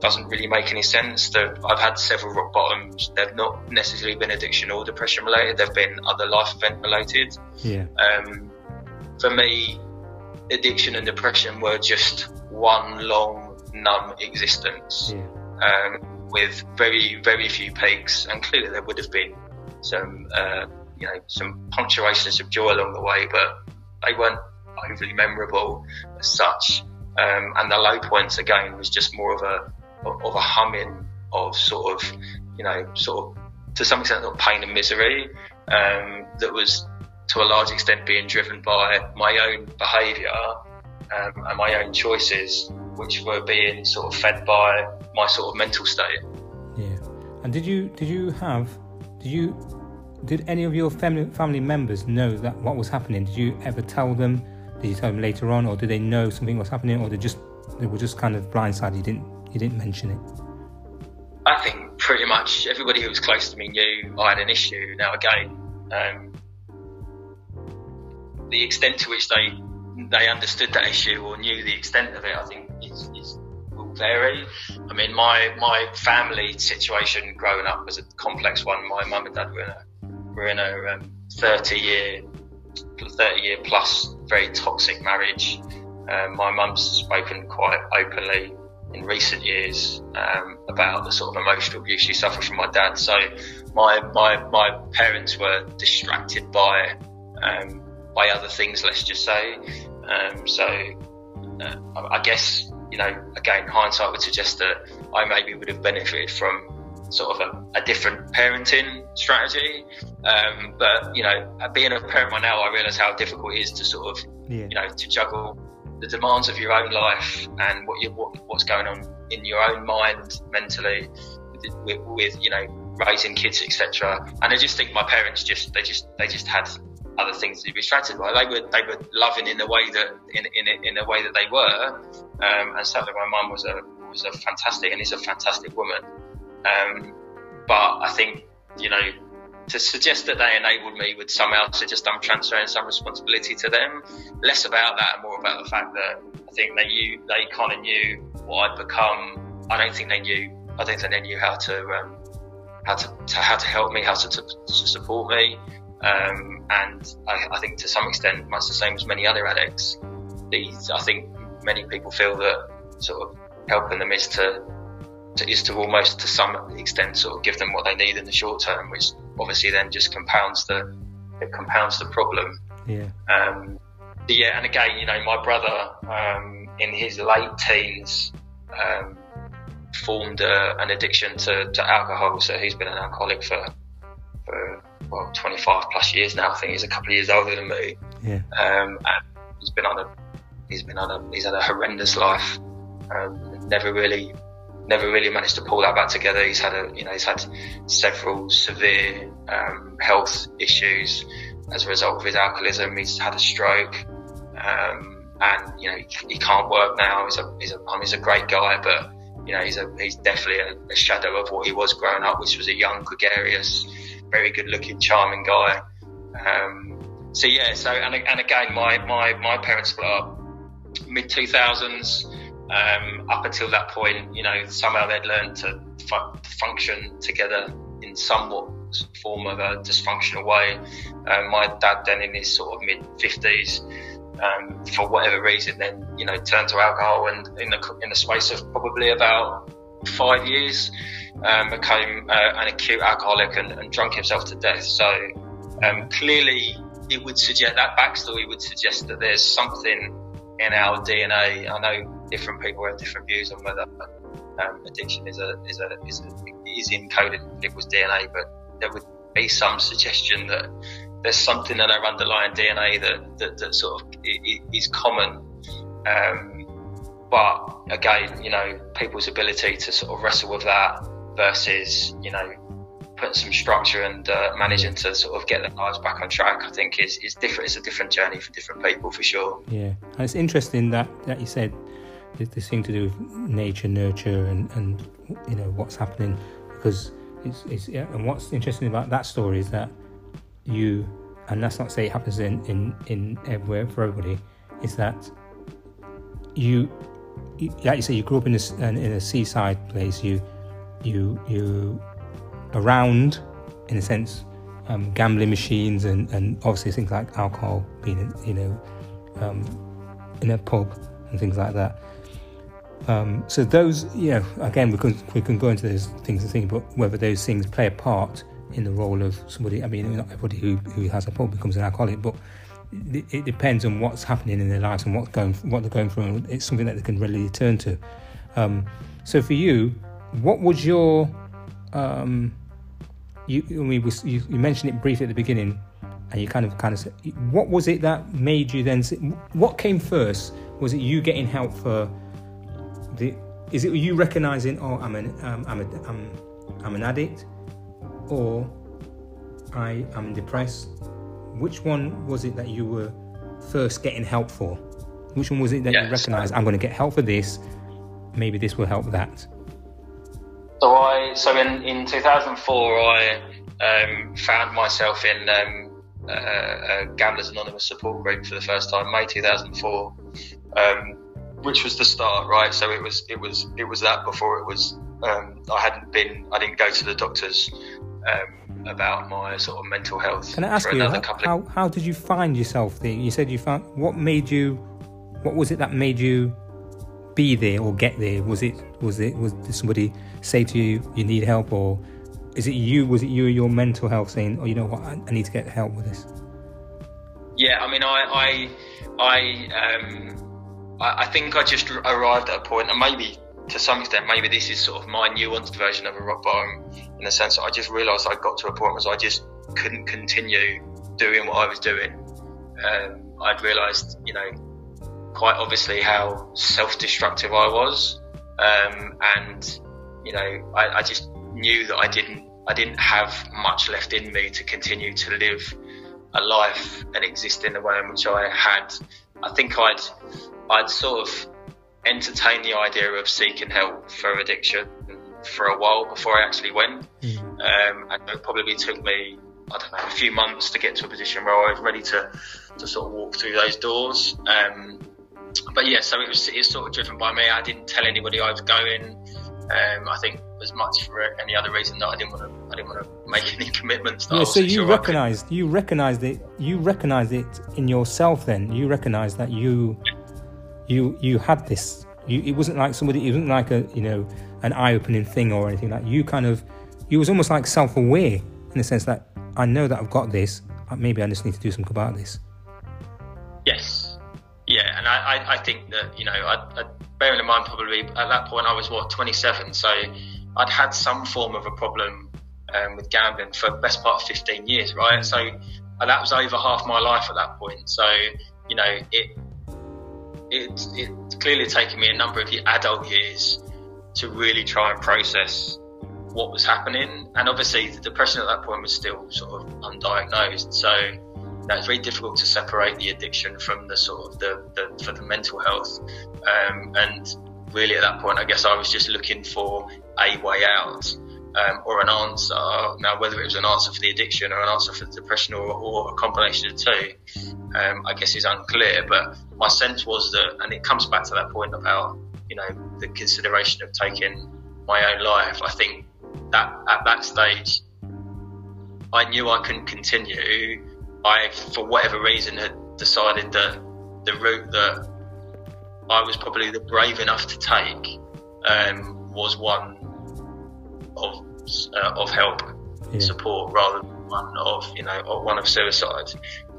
doesn't really make any sense. I've had several rock bottoms. They've not necessarily been addiction or depression related. They've been other life event related.
Yeah.
Um, for me, addiction and depression were just one long numb existence.
Yeah.
Um, with very, very few peaks, and clearly there would have been some uh, you know some punctuations of joy along the way, but they weren't overly memorable as such. Um, and the low points again was just more of a of a humming of sort of you know sort of to some extent of pain and misery um, that was to a large extent being driven by my own behaviour um, and my own choices, which were being sort of fed by my sort of mental state.
Yeah. And did you did you have did you did any of your family family members know that what was happening? Did you ever tell them? Did you tell them later on, or did they know something was happening, or they just they were just kind of blindsided? You didn't you didn't mention it.
I think pretty much everybody who was close to me knew I had an issue. Now again, um, the extent to which they they understood that issue or knew the extent of it, I think is, is will vary. I mean, my my family situation growing up was a complex one. My mum and dad were in a were in a um, 30 year 30 year plus very toxic marriage. Um, my mum's spoken quite openly in recent years um, about the sort of emotional abuse she suffered from my dad. So my my my parents were distracted by um, by other things. Let's just say. Um, so uh, I guess you know again hindsight would suggest that I maybe would have benefited from sort of a, a different parenting strategy. Um, but you know, being a parent now, I realise how difficult it is to sort of yeah. you know to juggle the demands of your own life and what you what, what's going on in your own mind mentally with, with you know raising kids etc and I just think my parents just they just they just had other things to be distracted by they were they were loving in the way that in in, in the way that they were um, and certainly my mum was a was a fantastic and is a fantastic woman um, but I think you know to suggest that they enabled me would somehow suggest I'm transferring some responsibility to them. Less about that and more about the fact that I think they knew, they kind of knew what I'd become. I don't think they knew, I don't think they knew how to, um, how to, to, how to help me, how to, to, to support me. Um, and I, I, think to some extent, much the same as many other addicts, these, I think many people feel that sort of helping them is to, to, is to almost to some extent sort of give them what they need in the short term, which obviously then just compounds the it compounds the problem.
Yeah.
Um, yeah, and again, you know, my brother um, in his late teens um, formed a, an addiction to, to alcohol, so he's been an alcoholic for for well 25 plus years now. I think he's a couple of years older than
me. Yeah.
Um, and he's been on a he's been on a he's had a horrendous life. Um, never really never really managed to pull that back together. He's had a, you know, he's had several severe um, health issues as a result of his alcoholism. He's had a stroke, um, and you know, he, he, can't work now. He's a, he's a, I mean, he's a great guy, but you know, he's a, he's definitely a, a shadow of what he was growing up, which was a young, gregarious, very good-looking, charming guy. Um, so yeah, so and, and again, my my my parents split up mid two thousands. Um, up until that point, you know, somehow they'd learned to fu- function together in somewhat form of a dysfunctional way. Um, my dad, then in his sort of mid 50s, um, for whatever reason, then you know turned to alcohol, and in the in the space of probably about five years, um, became uh, an acute alcoholic and, and, drunk himself to death. So um, clearly, it would suggest that backstory would suggest that there's something in our DNA. I know different people have different views on whether um, addiction is a is a is, a, is encoded in people's DNA, but there would be some suggestion that there's something in our underlying DNA that that, that sort of is common. Um, but again, you know, people's ability to sort of wrestle with that versus you know putting some structure and uh, managing to sort of get their lives back on track, I think is, is different. It's a different journey for different people for sure.
Yeah, and it's interesting that that you said this thing to do with nature, nurture, and, and you know what's happening. Because it's, it's yeah, and what's interesting about that story is that you and that's not say it happens in in in everywhere for everybody is that you, you like you say you grew up in a in a seaside place. You you you around in a sense um, gambling machines and and obviously things like alcohol being you know um, in a pub and things like that um, so those, you know, again, we can we can go into those things and think about whether those things play a part in the role of somebody. I mean, not everybody who, who has a problem becomes an alcoholic, but it, it, depends on what's happening in their lives and what's going what they're going through. It's something that they can readily turn to. Um, so for you, what was your um, you, I mean, you, you mentioned it briefly at the beginning, and you kind of kind of said, what was it that made you then? What came first? Was it you getting help for the, is it you recognizing, oh, I'm an, um, I'm, a, I'm, I'm an addict, or I am depressed? Which one was it that you were first getting help for? Which one was it that yes. you recognized? I'm going to get help for this. Maybe this will help that.
So I, so in, in 2004, I um, found myself in um, a Gamblers Anonymous support group for the first time, May 2004. Um, which was the start, right? So it was it was it was that before it was. Um, I hadn't been. I didn't go to the doctors um, about my sort of mental health.
Can I ask you how, how, how did you find yourself there? You said you found what made you. What was it that made you be there or get there? Was it was it was did somebody say to you you need help or is it you? Was it you or your mental health saying, "Oh, you know what, I, I need to get help with this"?
Yeah, I mean, I, I, I, um, I, think I just arrived at a point, and maybe to some extent, maybe this is sort of my nuanced version of a rock bottom, in the sense that I just realised I got to a point where I just couldn't continue doing what I was doing. Um, I'd realised, you know, quite obviously how self-destructive I was, um, and you know, I, I just knew that I didn't I didn't have much left in me to continue to live a life and exist in the way in which I had. I think I'd I'd sort of entertain the idea of seeking help for addiction for a while before I actually went, mm. um, and it probably took me I don't know a few months to get to a position where I was ready to to sort of walk through those doors. Um, but yeah, so it was it's sort of driven by me. I didn't tell anybody I was going. Um, I think as much for any other reason that I didn't want to. I didn't want to make any commitments.
yeah, so you sure recognized you recognized it. You recognized it in yourself. Then you recognized that you you you had this. You, it wasn't like somebody. It wasn't like a you know an eye-opening thing or anything. Like you kind of you was almost like self-aware in the sense that I know that I've got this. Maybe I just need to do something about this.
Yes. Yeah, and I, I, I think that you know, I, I, bearing in mind probably at that point I was what 27, so I'd had some form of a problem um, with gambling for the best part of 15 years, right? Mm. So that was over half my life at that point. So, you know, it, it, it clearly taken me a number of adult years to really try and process what was happening. And obviously, the depression at that point was still sort of undiagnosed. So, you know, it's very difficult to separate the addiction from the sort of the, the for the mental health. Um, and really, at that point, I guess I was just looking for a way out um, or an answer. Now, whether it was an answer for the addiction or an answer for the depression or, or a combination of two, um, I guess is unclear. But my sense was that, and it comes back to that point about, you know, the consideration of taking my own life. I think that at that stage, I knew I couldn't continue. I, for whatever reason, had decided that the route that I was probably the brave enough to take um, was one of uh, of help yeah. support rather than one of you know one of suicide.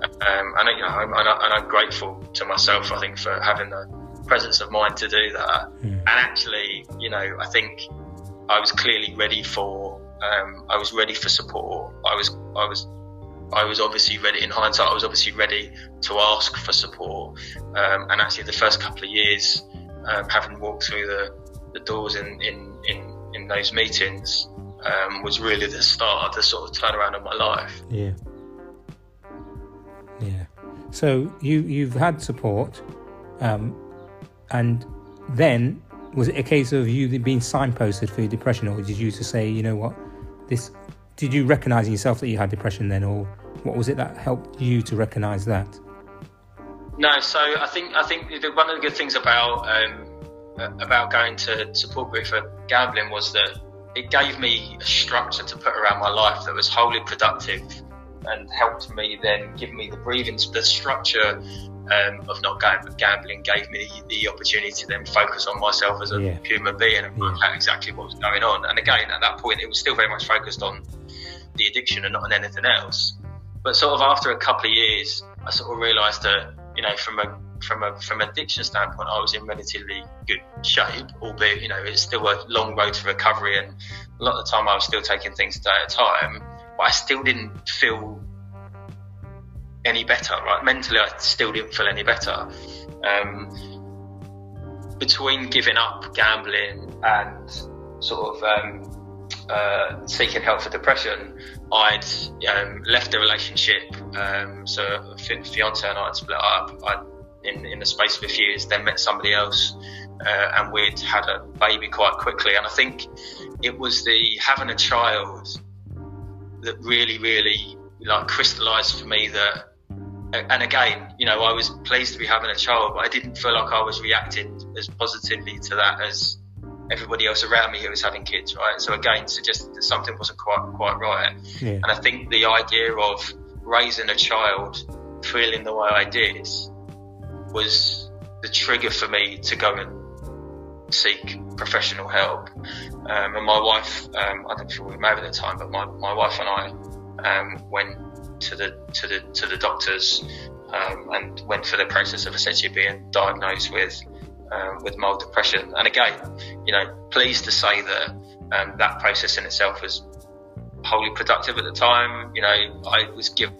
Um, and you know, I'm, and I'm grateful to myself. I think for having the presence of mind to do that. Mm. And actually, you know, I think I was clearly ready for. Um, I was ready for support. I was. I was. I was obviously ready. In hindsight, I was obviously ready to ask for support. Um, and actually, the first couple of years, um, having walked through the, the doors in, in, in in those meetings um, was really the start of the sort of turnaround of my life.
Yeah. Yeah. So you you've had support, um, and then was it a case of you being signposted for your depression, or did you to say, you know what, this? Did you recognise yourself that you had depression then, or what was it that helped you to recognise that?
No, so I think I think one of the good things about um, about going to support group for gambling was that it gave me a structure to put around my life that was wholly productive and helped me then give me the breathing the structure um, of not going gambling gave me the opportunity to then focus on myself as a yeah. human being and work yeah. out exactly what was going on and again at that point it was still very much focused on the addiction and not on anything else but sort of after a couple of years I sort of realised that you know from a from a from addiction standpoint, I was in relatively good shape, albeit you know it's still a long road to recovery, and a lot of the time I was still taking things a day at a time. But I still didn't feel any better. Right, mentally, I still didn't feel any better. Um, between giving up gambling and sort of um, uh, seeking help for depression, I'd um, left the relationship. Um, so fiance and I had split up. I'd in, in the space of a few years, then met somebody else, uh, and we'd had a baby quite quickly. And I think it was the having a child that really, really like crystallized for me that and again, you know, I was pleased to be having a child, but I didn't feel like I was reacting as positively to that as everybody else around me who was having kids, right? So again, suggested that something wasn't quite quite right.
Yeah.
And I think the idea of raising a child feeling the way I did was the trigger for me to go and seek professional help. Um, and my wife, um, I don't if we were married at the time, but my, my wife and I um, went to the to the to the doctors um, and went through the process of essentially being diagnosed with um, with mild depression. And again, you know, pleased to say that um, that process in itself was wholly productive at the time. You know, I was given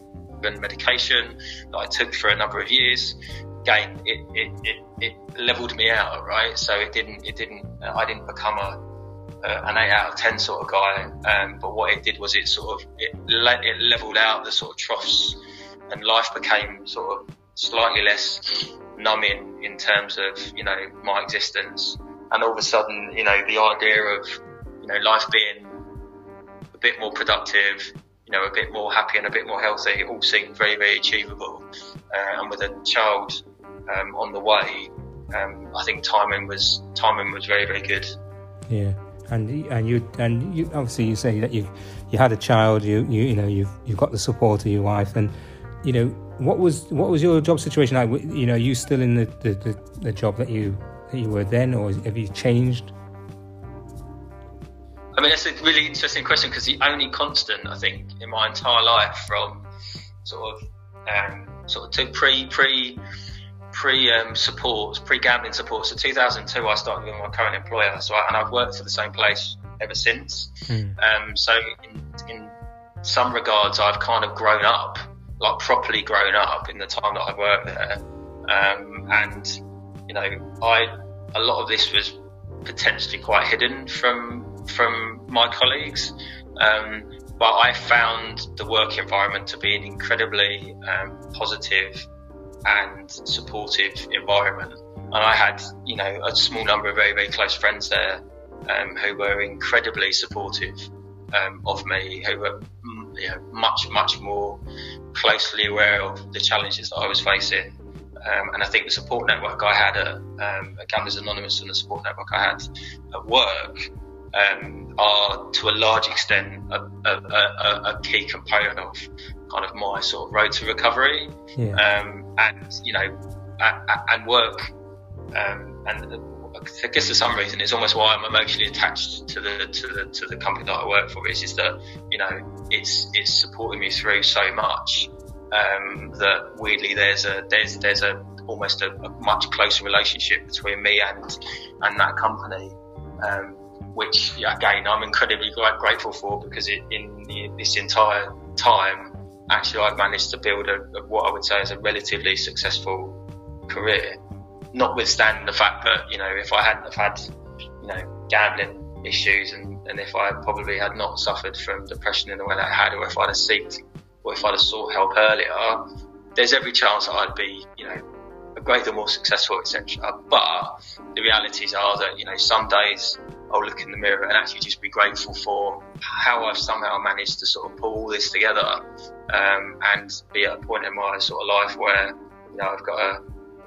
medication that I took for a number of years. Again, it, it, it, it leveled me out, right? So it didn't, it didn't, I didn't become a, uh, an eight out of ten sort of guy. Um, but what it did was it sort of it, le- it leveled out the sort of troughs, and life became sort of slightly less numbing in terms of you know my existence. And all of a sudden, you know, the idea of you know life being a bit more productive, know, a bit more happy and a bit more healthy, all seemed very very achievable. Uh, and with a child um, on the way, um, I think timing was timing was very very good.
Yeah, and and you and you obviously you say that you you had a child, you you you know you've you've got the support of your wife, and you know what was what was your job situation like? You know, are you still in the the, the, the job that you that you were then, or have you changed?
I mean, that's a really interesting question because the only constant I think in my entire life, from sort of um, sort of to pre pre pre um, supports, pre gambling supports. So 2002, I started with my current employer. So I, and I've worked for the same place ever since.
Mm.
Um, so in, in some regards, I've kind of grown up, like properly grown up in the time that I've worked there. Um, and you know, I a lot of this was potentially quite hidden from from my colleagues. Um, but I found the work environment to be an incredibly um, positive and supportive environment. And I had, you know, a small number of very, very close friends there um, who were incredibly supportive um, of me, who were, mm, you know, much, much more closely aware of the challenges that I was facing. Um, and I think the support network I had at, um, at Gamblers Anonymous and the support network I had at work um, are to a large extent a, a, a, a, key component of kind of my sort of road to recovery.
Yeah.
Um, and you know, and work, um, and I guess for some reason it's almost why I'm emotionally attached to the to the to the company that I work for. Is is that you know it's it's supporting me through so much um, that weirdly there's a there's there's a almost a, a, much closer relationship between me and and that company. Um, which again I'm incredibly grateful for because it, in the, this entire time, actually I've managed to build a, a, what I would say is a relatively successful career. Notwithstanding the fact that you know if I hadn't have had you know gambling issues and, and if I probably had not suffered from depression in the way that I had, or if I'd have seeked or if I'd have sought help earlier, there's every chance that I'd be you know a greater, more successful, etc. But the realities are that you know some days I'll look in the mirror and actually just be grateful for how I've somehow managed to sort of pull all this together um, and be at a point in my sort of life where you know I've got a,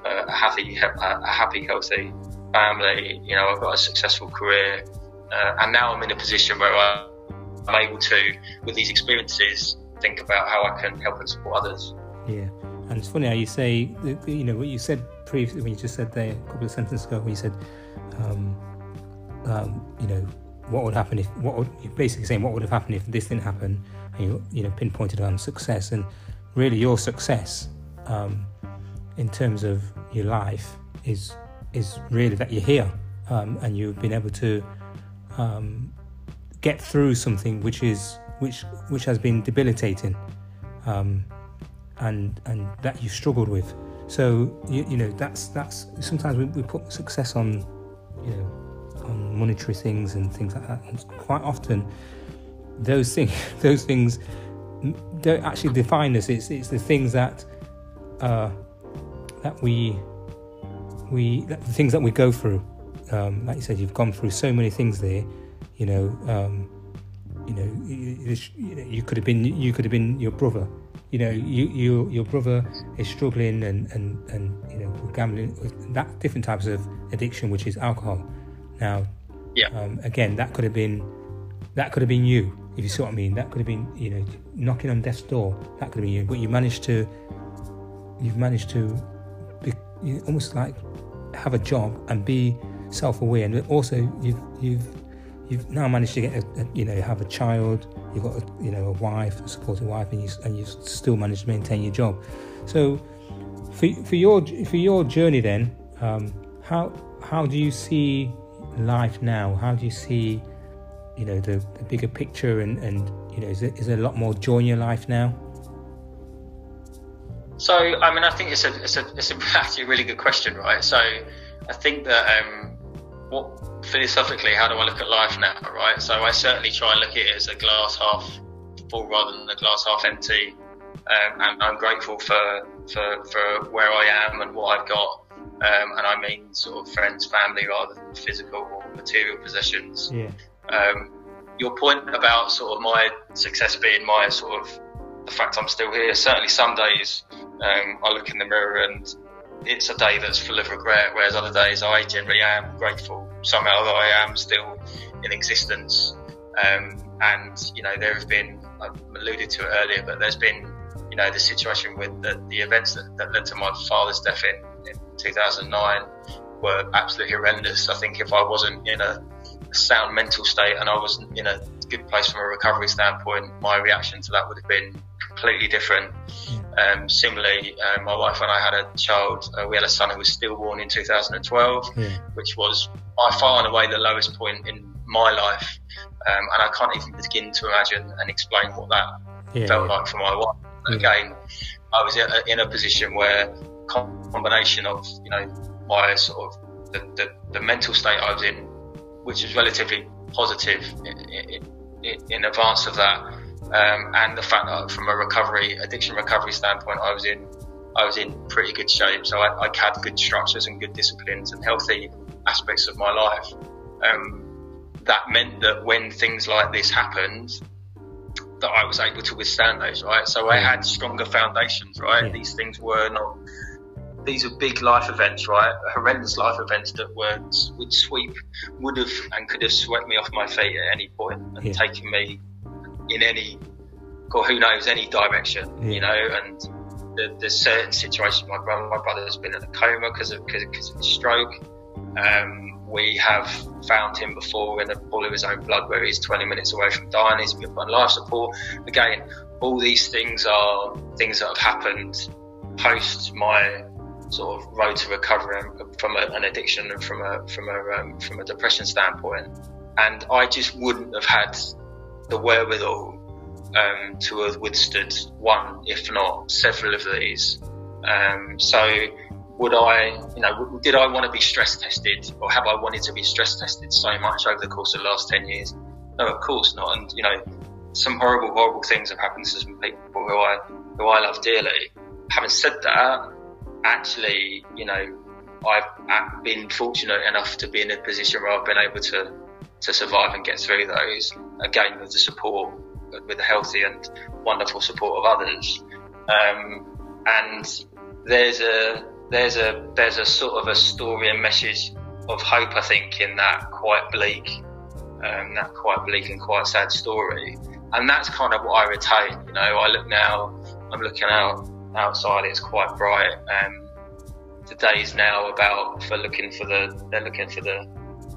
a happy, a happy, healthy family. You know, I've got a successful career, uh, and now I'm in a position where I'm able to, with these experiences, think about how I can help and support others.
Yeah, and it's funny how you say, you know, what you said previously when you just said there a couple of sentences ago when you said. Um, um, you know, what would happen if what would, you're basically saying what would have happened if this didn't happen, and you you know pinpointed on success and really your success um, in terms of your life is is really that you're here um, and you've been able to um, get through something which is which which has been debilitating um, and and that you struggled with. So you, you know that's that's sometimes we, we put success on you know monetary things and things like that. And quite often, those things, those things don't actually define us. It's it's the things that uh, that we we the things that we go through. Um, like you said, you've gone through so many things there. You know, um, you know, you, you, you could have been you could have been your brother. you know, you, you your brother is struggling and, and, and you know gambling that different types of addiction, which is alcohol. Now,
yeah.
Um, again, that could have been that could have been you, if you see what I mean. That could have been you know knocking on death's door. That could have been you, but you managed to you've managed to be you almost like have a job and be self-aware, and also you've you've you've now managed to get a, a, you know have a child you've got a, you know a wife a supportive wife and you and you still managed to maintain your job so for, for your for your journey then um, how how do you see life now how do you see you know the, the bigger picture and and you know is there, is there a lot more joy in your life now
so I mean I think it's a it's a it's a actually a really good question right so I think that um, what philosophically, how do I look at life now, right? So I certainly try and look at it as a glass half full rather than a glass half empty. Um, and I'm grateful for, for, for where I am and what I've got. Um, and I mean sort of friends, family rather than physical or material possessions.
Yeah.
Um, your point about sort of my success being my sort of the fact I'm still here. Certainly, some days um, I look in the mirror and it's a day that's full of regret, whereas other days I generally am grateful somehow that I am still in existence. Um, and you know, there have been I alluded to it earlier, but there's been you know the situation with the, the events that, that, led to my father's death in, in 2009 were absolutely horrendous. I think if I wasn't in a, sound mental state and I wasn't in a good place from a recovery standpoint, my reaction to that would have been completely different. Um, similarly, uh, my wife and I had a child. Uh, we had a son who was stillborn in 2012,
yeah.
which was by far and away the lowest point in my life. Um, and I can't even begin to imagine and explain what that
yeah,
felt like for my wife. Again, I was in a position where combination of you know my sort of the, the, the mental state I was in, which was relatively positive in, in, in advance of that, um, and the fact that from a recovery, addiction recovery standpoint, I was in, I was in pretty good shape. So I, I had good structures and good disciplines and healthy aspects of my life. Um, that meant that when things like this happened, that I was able to withstand those, right? So I had stronger foundations, right?
Yeah.
These things were not, these are big life events, right? Horrendous life events that were, would sweep, would have and could have swept me off my feet at any point and
Yeah.
taken me in any, or who knows, any direction,
Yeah.
you know, and the, there's certain situations. My brother, my brother's been in a coma because of, because of, of a stroke. Um, we have found him before in a pool of his own blood where he's 20 minutes away from dying. He's been on life support. Again, all these things are things that have happened post my sort of road to recovery from a, an addiction and from a from a um, from a depression standpoint. And I just wouldn't have had the wherewithal um, to have withstood one, if not several of these. Um, so would I, you know, did I want to be stress tested or have I wanted to be stress tested so much over the course of the last 10 years? No, of course not. And, you know, some horrible, horrible things have happened to some people who I, who I love dearly. Having said that, actually, you know, I've been fortunate enough to be in a position where I've been able to, to survive and get through those, again, with the support, with the healthy and wonderful support of others. Um, and there's a, there's a there's a sort of a story and message of hope, I think, in that quite bleak, um, that quite bleak and quite sad story, and that's kind of what I retain. You know, I look now, I'm looking out outside, it's quite bright. Um, the day's now about for looking for the they're looking for the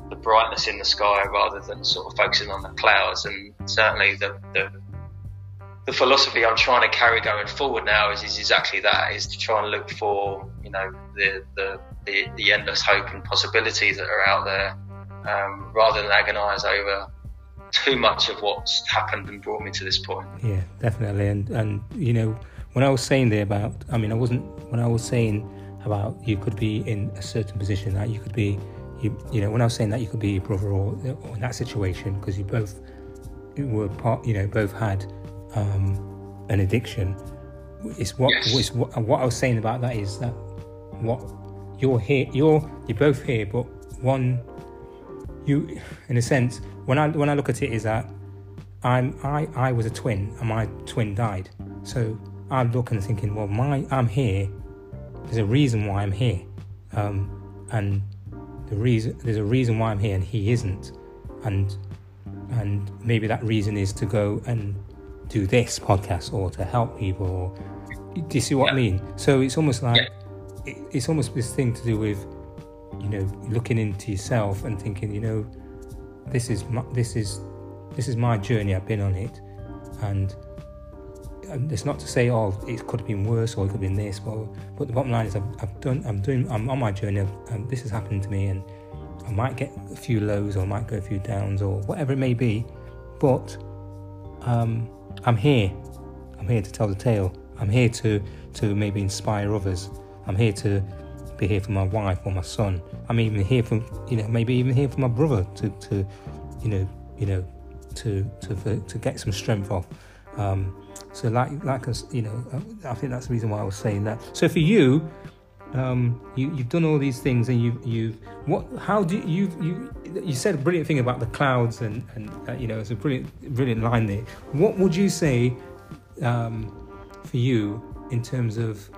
the brightness in the sky rather than sort of focusing on the clouds, and certainly the the the philosophy I'm trying to carry going forward now is, is exactly that: is to try and look for you know the the, the, the endless hope and possibilities that are out there, um, rather than agonise over too much of what's happened and brought me to this point.
Yeah, definitely. And and you know, when I was saying there about, I mean, I wasn't when I was saying about you could be in a certain position that you could be, you you know, when I was saying that you could be your brother or, or in that situation because you both were part, you know, both had um, an addiction. It's what,
Yes.
it's what what I was saying about that is that what you're here, you're you're both here, but one you, in a sense, when I when I look at it, is that I'm I I was a twin and my twin died. So I look and thinking, well, my I'm here. There's a reason why I'm here, um, and the reason there's a reason why I'm here, and he isn't, and and maybe that reason is to go and do this podcast or to help people. Or, do you see what yeah. I mean? So it's almost like yeah. it, it's almost this thing to do with you know looking into yourself and thinking, you know, this is my, this is this is my journey. I've been on it, and it's not to say oh it could have been worse or it could have been this but but the bottom line is I've, I've done I'm doing I'm on my journey and this has happened to me and I might get a few lows or I might go a few downs or whatever it may be but um, I'm here. I'm here to tell the tale. I'm here to to maybe inspire others. I'm here to be here for my wife or my son. I'm even here for you know maybe even here for my brother to to you know you know to to to get some strength off. Um, so, like, like you know, I think that's the reason why I was saying that. So, for you, um, you you've done all these things, and you you've what? How do you you you said a brilliant thing about the clouds, and and uh, you know, it's a brilliant brilliant line there. What would you say um, for you in terms of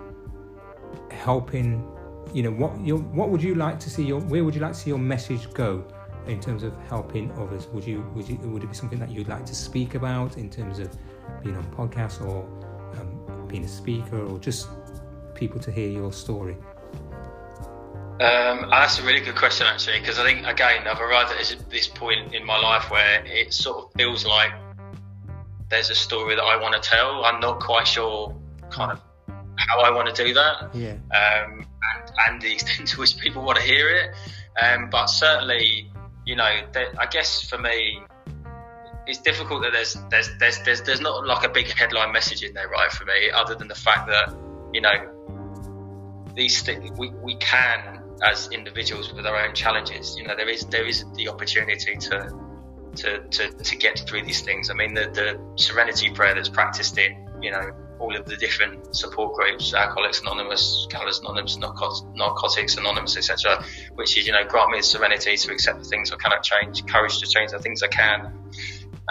helping? You know, what your what would you like to see your where would you like to see your message go? in terms of helping others would you would you would it be something that you'd like to speak about in terms of being on podcasts or um, being a speaker or just people to hear your story?
Um, that's a really good question, actually, because I think again I've arrived at this point in my life where it sort of feels like there's a story that I want to tell. I'm not quite sure, kind of, how I want to do that,
yeah.
um, and, and, the extent to which people want to hear it. Um, but certainly, you know, I guess for me, it's difficult that there's there's there's there's there's not like a big headline message in there, right? For me, other than the fact that you know these things we, we can as individuals with our own challenges. You know, there is there is the opportunity to to to, to get through these things. I mean, the the Serenity prayer that's practiced in you know all of the different support groups, Alcoholics Anonymous, Colours Anonymous, Narcotics Anonymous, etc., which is, you know, grant me the serenity to accept the things I cannot change, courage to change the things I can,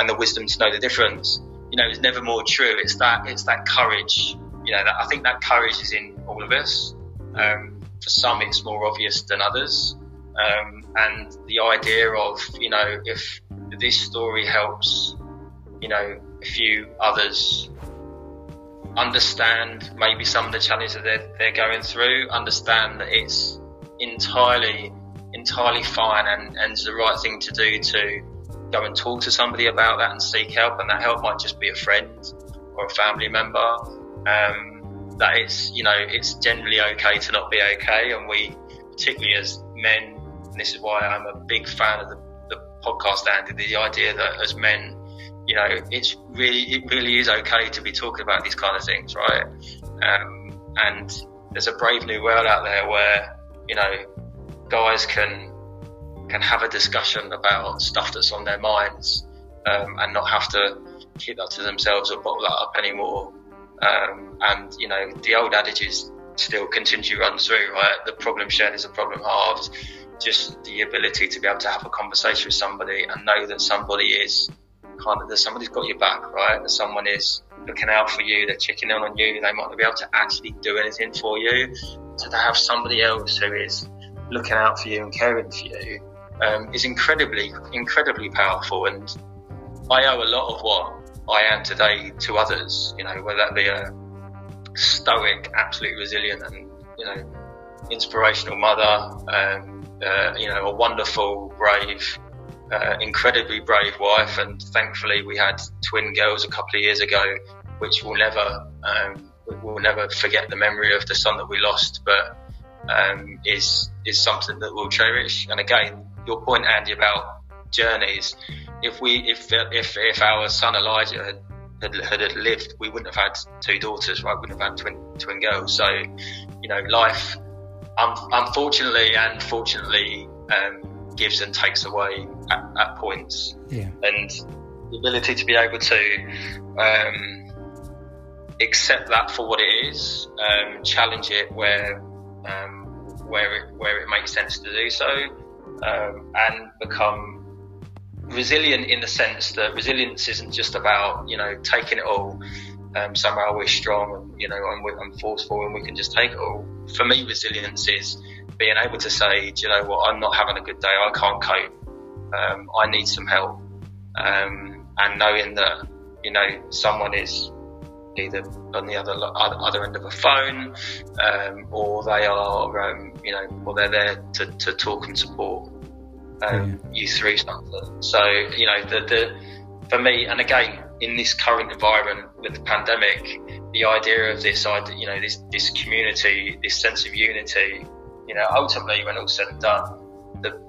and the wisdom to know the difference. You know, it's never more true. It's that it's that courage. You know, that I think that courage is in all of us. Um, for some, it's more obvious than others. Um, and the idea of you know, if this story helps, you know, a few others understand maybe some of the challenges that they're, they're going through, understand that it's entirely entirely fine and, and it's the right thing to do to go and talk to somebody about that and seek help, and that help might just be a friend or a family member. Um, that it's you know it's generally okay to not be okay, and we particularly as men, and this is why I'm a big fan of the, the podcast, Andy. The idea that as men, you know, it's really it really is okay to be talking about these kind of things, right? Um, and there's a brave new world out there where you know guys can can have a discussion about stuff that's on their minds um, and not have to keep that to themselves or bottle that up anymore. Um, and you know, the old adages still continue to run through. Right, the problem shared is a problem halved. Just the ability to be able to have a conversation with somebody and know that somebody is kind of that somebody's got your back, right? That someone is looking out for you, they're checking in on you. They might not be able to actually do anything for you. So to have somebody else who is looking out for you and caring for you um, is incredibly, incredibly powerful. And I owe a lot of what I am today to others, you know, whether that be a stoic, absolutely resilient and, you know, inspirational mother, um, uh, you know, a wonderful, brave, uh, incredibly brave wife. And thankfully we had twin girls a couple of years ago, which will never, um, we'll never forget the memory of the son that we lost, but um, is is something that we'll cherish. And again, your point, Andy, about journeys. If we, if if if our son Elijah had had, had lived, we wouldn't have had two daughters, right? We wouldn't have had twin twin girls. So, you know, life, um, unfortunately and fortunately, um, gives and takes away at, at, points.
Yeah.
And the ability to be able to um, accept that for what it is, um, challenge it where um, where it where it makes sense to do so, um, and become resilient in the sense that resilience isn't just about you know taking it all um, somehow we're strong and you know and, we're, forceful and we can just take it all. For me, resilience is being able to say, you know what, I'm not having a good day, I can't cope, um, I need some help, um, and knowing that you know someone is either on the other other end of a phone, um, or they are, um, you know, or they're there to, to talk and support um, yeah. you through something. So you know, the, the for me, and again, in this current environment with the pandemic, the idea of this, you know, this this community, this sense of unity, you know, ultimately, when all's said and done, the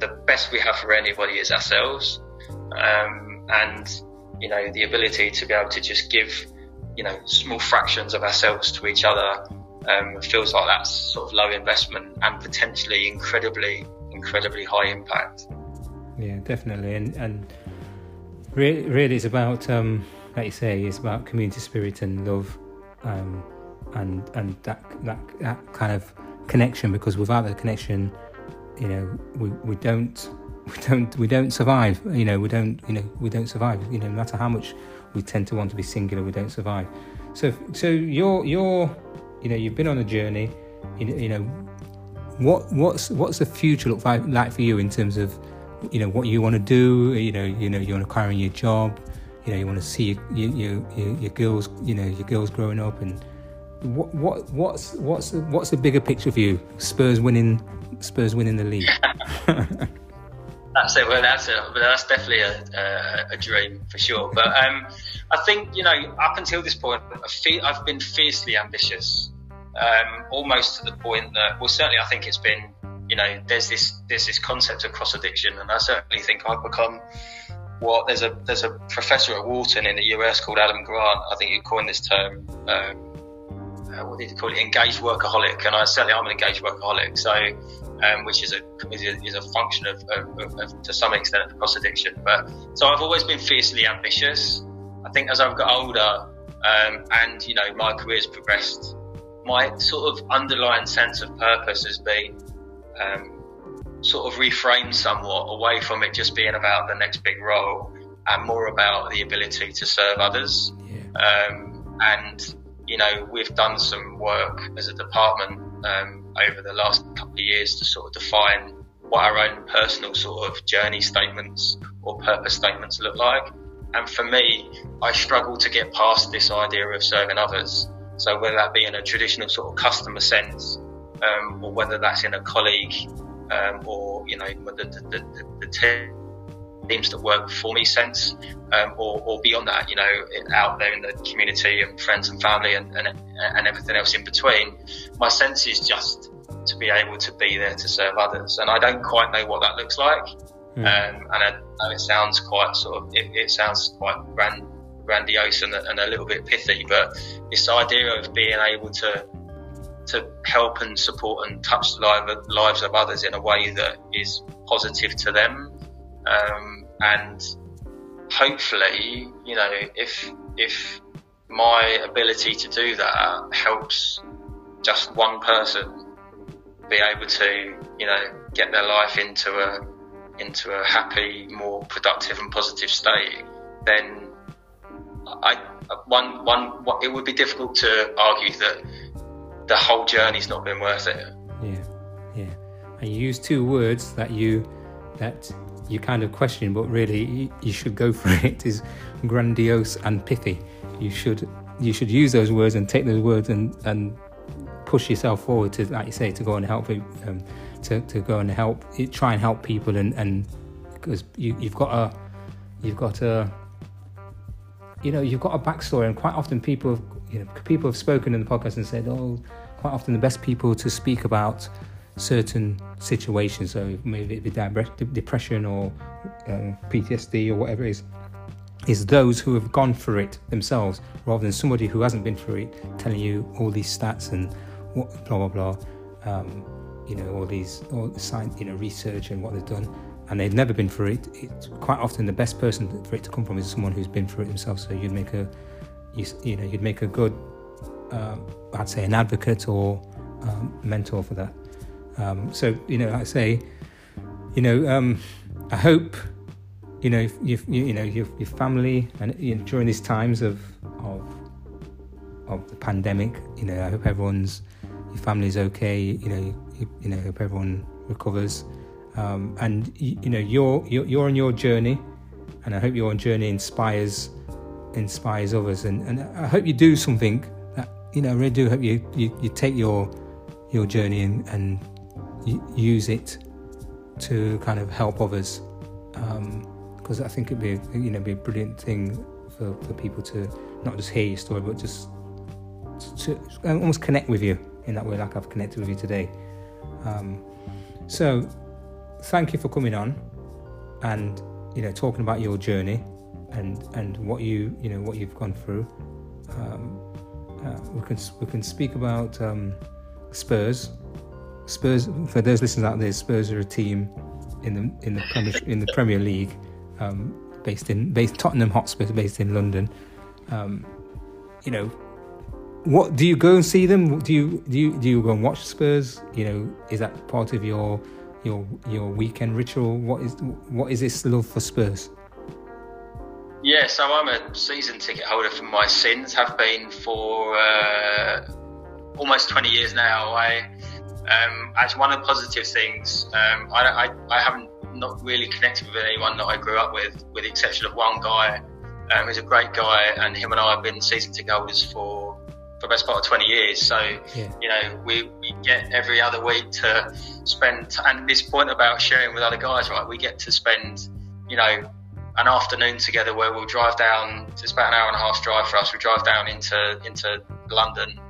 the best we have for anybody is ourselves, um, and you know, the ability to be able to just give you know small fractions of ourselves to each other um, feels like that's sort of low investment and potentially incredibly incredibly high impact.
Yeah, definitely, and and really, really, it's about um, like you say, it's about community spirit and love, um, and and that that that kind of connection. Because without that connection, you know, we we don't we don't we don't survive. You know, we don't you know we don't survive. You know, no matter how much we tend to want to be singular, we don't survive. So, so you're you're, you know, you've been on a journey. You, you know, what what's what's the future look like, like for you in terms of, you know, what you want to do. You know, you know, you want to on your job. You know, you want to see your your, your, your girls. You know, your girls growing up and. What what what's what's what's the bigger picture for you? Spurs winning Spurs winning the league.
that's it. Well, that's it. That's definitely a, a, a, dream for sure. But um, I think you know, up until this point, I've been fiercely ambitious, um, almost to the point that, well, certainly, I think it's been, you know, there's this there's this concept of cross addiction, and I certainly think I've become what there's a there's a professor at Wharton in the US called Adam Grant. I think he coined this term. Um, uh, what did he call it? Engaged workaholic, and I certainly I'm an engaged workaholic. So um, which is a, is a function of, of, of, to some extent of cross addiction. But so I've always been fiercely ambitious. I think as I've got older um, and you know my career's progressed, my sort of underlying sense of purpose has been um, sort of reframed somewhat away from it just being about the next big role and more about the ability to serve others. Yeah. Um, and you know we've done some work as a department um, over the last couple of years to sort of define what our own personal sort of journey statements or purpose statements look like. And for me, I struggle to get past this idea of serving others. So whether that be in a traditional sort of customer sense, um, or whether that's in a colleague, um, or you know the, the, the, the teams that work for me sense, um, or, or, beyond that, you know, out there in the community and friends and family and, and, and everything else in between. My sense is just to be able to be there to serve others, and I don't quite know what that looks like. Mm. Um, and I know it sounds quite sort of, it, it sounds quite grand, grandiose and, and a little bit pithy, but this idea of being able to to help and support and touch the lives of others in a way that is positive to them um, and hopefully, you know, if if my ability to do that helps just one person be able to, you know, get their life into a into a happy, more productive and positive state, then I one one it would be difficult to argue that the whole journey's not been worth it.
Yeah, yeah. And you use two words that you that you kind of question, but really you should go for it. Is grandiose and pithy. You should you should use those words and take those words and and push yourself forward to, like you say, to go and help um, to to go and help try and help people and and because you you've got a you've got a you know you've got a backstory and quite often people have, you know people have spoken in the podcast and said oh quite often the best people to speak about certain situations, so maybe it be depression or um, PTSD or whatever it is, is those who have gone through it themselves rather than somebody who hasn't been through it telling you all these stats and what, blah blah blah. Um, you know all these all the science, you know research and what they've done, and they've never been through it. It's quite often the best person for it to come from is someone who's been through it themselves. So you'd make a you, you know you'd make a good uh, I'd say an advocate or um, mentor for that. Um, so you know, I say, you know, um, I hope you know you you know your, your family and you know, during these times of of of the pandemic. You know, I hope everyone's your family's okay. You know, you, know, hope everyone recovers. Um, and you, you know, you're, you're you're on your journey, and I hope your journey inspires inspires others. And, and I hope you do something that you know. I really do hope you you, you take your your journey and, and use it to kind of help others. Because um, I think it'd be you know be a brilliant thing for, for people to not just hear your story, but just to, to almost connect with you in that way, like I've connected with you today. Um, so, thank you for coming on and you know talking about your journey and and what you you know what you've gone through. Um, uh, we can we can speak about um, Spurs. Spurs for those listeners out there, Spurs are a team in the in the Premier, in the Premier League, um, based in based Tottenham Hotspur, based in London. Um, you know, what do you go and see them? Do you do you do you go and watch Spurs? You know, is that part of your your your weekend ritual? What is what is this love for Spurs?
Yeah, so I'm a season ticket holder for my sins. Have been for uh, almost 20 years now. I um, actually one of the positive things um, I, I, I haven't not really connected with anyone that I grew up with, with the exception of one guy. Um, he's a great guy, and him and I have been season ticket holders for the best part of 20 years. So, yeah. you know, we, we get every other week to spend, and this point about sharing with other guys, right? We get to spend, you know, an afternoon together where we'll drive down. It's about an hour and a half drive for us. We drive down into into London.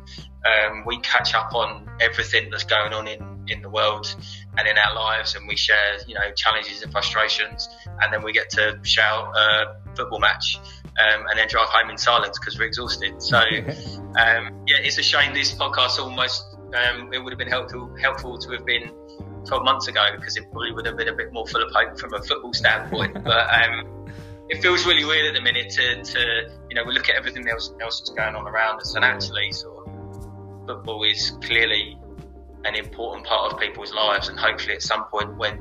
Um, we catch up on everything that's going on in, in the world and in our lives, and we share you know challenges and frustrations, and then we get to shout a football match. Um, and then drive home in silence because we're exhausted. So, um, yeah, it's a shame this podcast almost um, it would have been helpful helpful to have been 12 months ago because it probably would have been a bit more full of hope from a football standpoint. but um, it feels really weird at the minute to, to you know we look at everything else else that's going on around us, and actually, sort of, football is clearly an important part of people's lives, and hopefully, at some point, when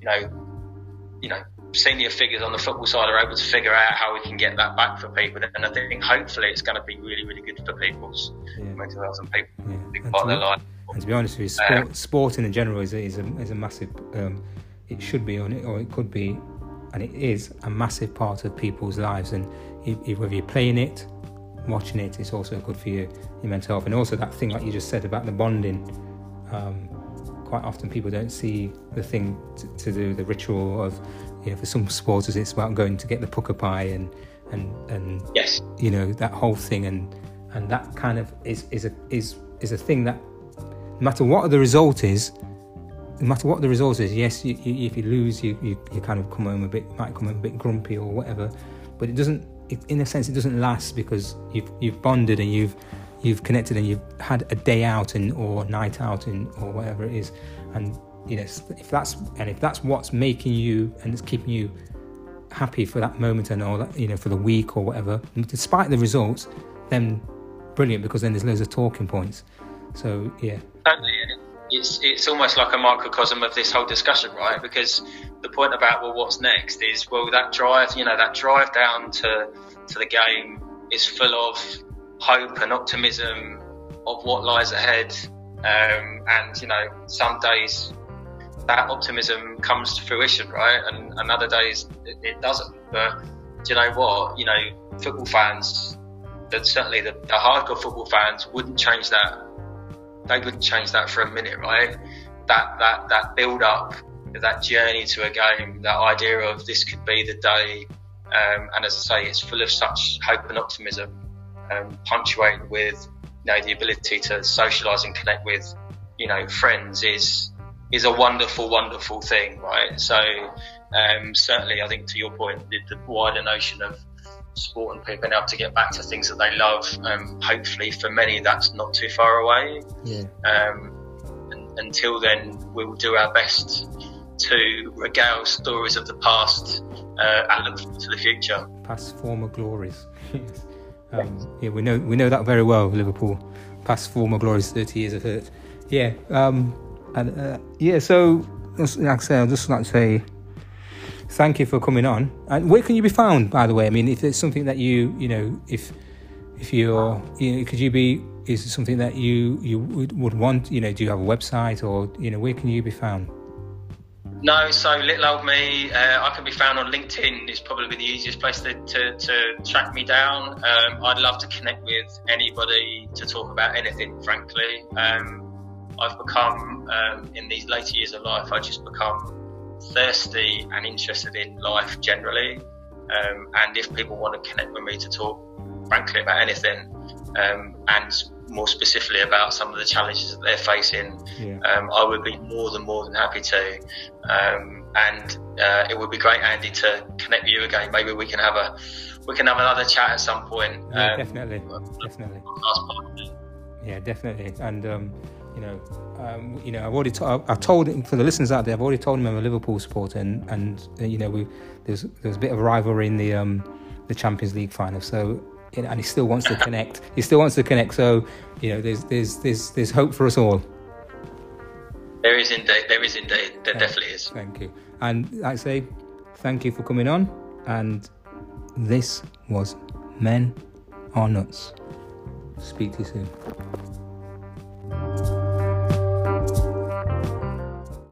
you know, you know, senior figures on the football side are able to figure out how we can get that back for people, and I think hopefully it's going to be really, really good for people's yeah. mental health and people, yeah. big part of their life.
And to be honest with you, sport, um, sporting in general is, is, a, is a massive. Um, it should be on it, or it could be and it is a massive part of people's lives. And if, if, whether you're playing it, watching it, it's also good for your, your mental health. And also that thing like you just said about the bonding. Um, quite often people don't see the thing to, to, do, the ritual of, you know, for some supporters it's about going to get the pukka pie and and and
yes,
you know that whole thing and and that kind of is is a is is a thing that no matter what the result is, no matter what the result is, yes, you, you, if you lose, you, you, you kind of come home a bit, might come home a bit grumpy or whatever. But it doesn't, it, in a sense, it doesn't last because you've you've bonded and you've you've connected and you've had a day out and or night out and or whatever it is. And you know, if that's and if that's what's making you and it's keeping you happy for that moment and all that, you know, for the week or whatever, despite the results, then brilliant because then there's loads of talking points. So yeah.
It's it's almost like a microcosm of this whole discussion, right? Because the point about well, what's next is well, that drive, you know, that drive down to to the game is full of hope and optimism of what lies ahead. Um, and you know, some days that optimism comes to fruition, right? And, and other days it, it doesn't. But do you know what? You know, football fans, that certainly the, the hardcore football fans wouldn't change that they wouldn't change that for a minute, right? That that that build up, that journey to a game, that idea of this could be the day, um, and as I say, it's full of such hope and optimism, um, punctuated with you know the ability to socialise and connect with you know friends is is a wonderful, wonderful thing, right? So um, certainly, I think to your point, the, the wider notion of sport and people being able to get back to things that they love. Um, hopefully, for many, that's not too far away.
Yeah.
Um, and, until then, we will do our best to regale stories of the past uh, and look to the future.
Past former glories. um, yeah, we know we know that very well. Liverpool, past former glories, thirty years of hurt. Yeah, um, and uh, yeah. So, like I say, I'd just like to say thank you for coming on. And where can you be found, by the way? I mean, if it's something that you, you know, if if you're, you know, could you be? Is it something that you you would, would want? You know, do you have a website or you know where can you be found?
No, so little old me, uh, I can be found on LinkedIn. It's probably the easiest place to, to, to track me down. Um, I'd love to connect with anybody to talk about anything, frankly. Um, I've become, um, in these later years of life, I just become thirsty and interested in life generally. Um, and if people want to connect with me to talk, frankly, about anything, um, and more specifically about some of the challenges that they're facing, yeah. um, I would be more than more than happy to. Um, and uh, it would be great, Andy, to connect with you again. Maybe we can have a we can have another chat at some point.
Yeah, um, definitely, definitely. Yeah, definitely. And um, you know, um, you know, I've already I've told for the listeners out there, I've already told them I'm a Liverpool supporter, and and uh, you know, we there's there's a bit of rivalry in the um, the Champions League final. So you know, and he still wants to connect. He still wants to connect. So you know, there's there's there's there's hope for us all.
There is indeed. There is indeed. There yeah, definitely is.
Thank you. And like I say, thank you for coming on. And this was Men Are Nuts. Speak to you soon.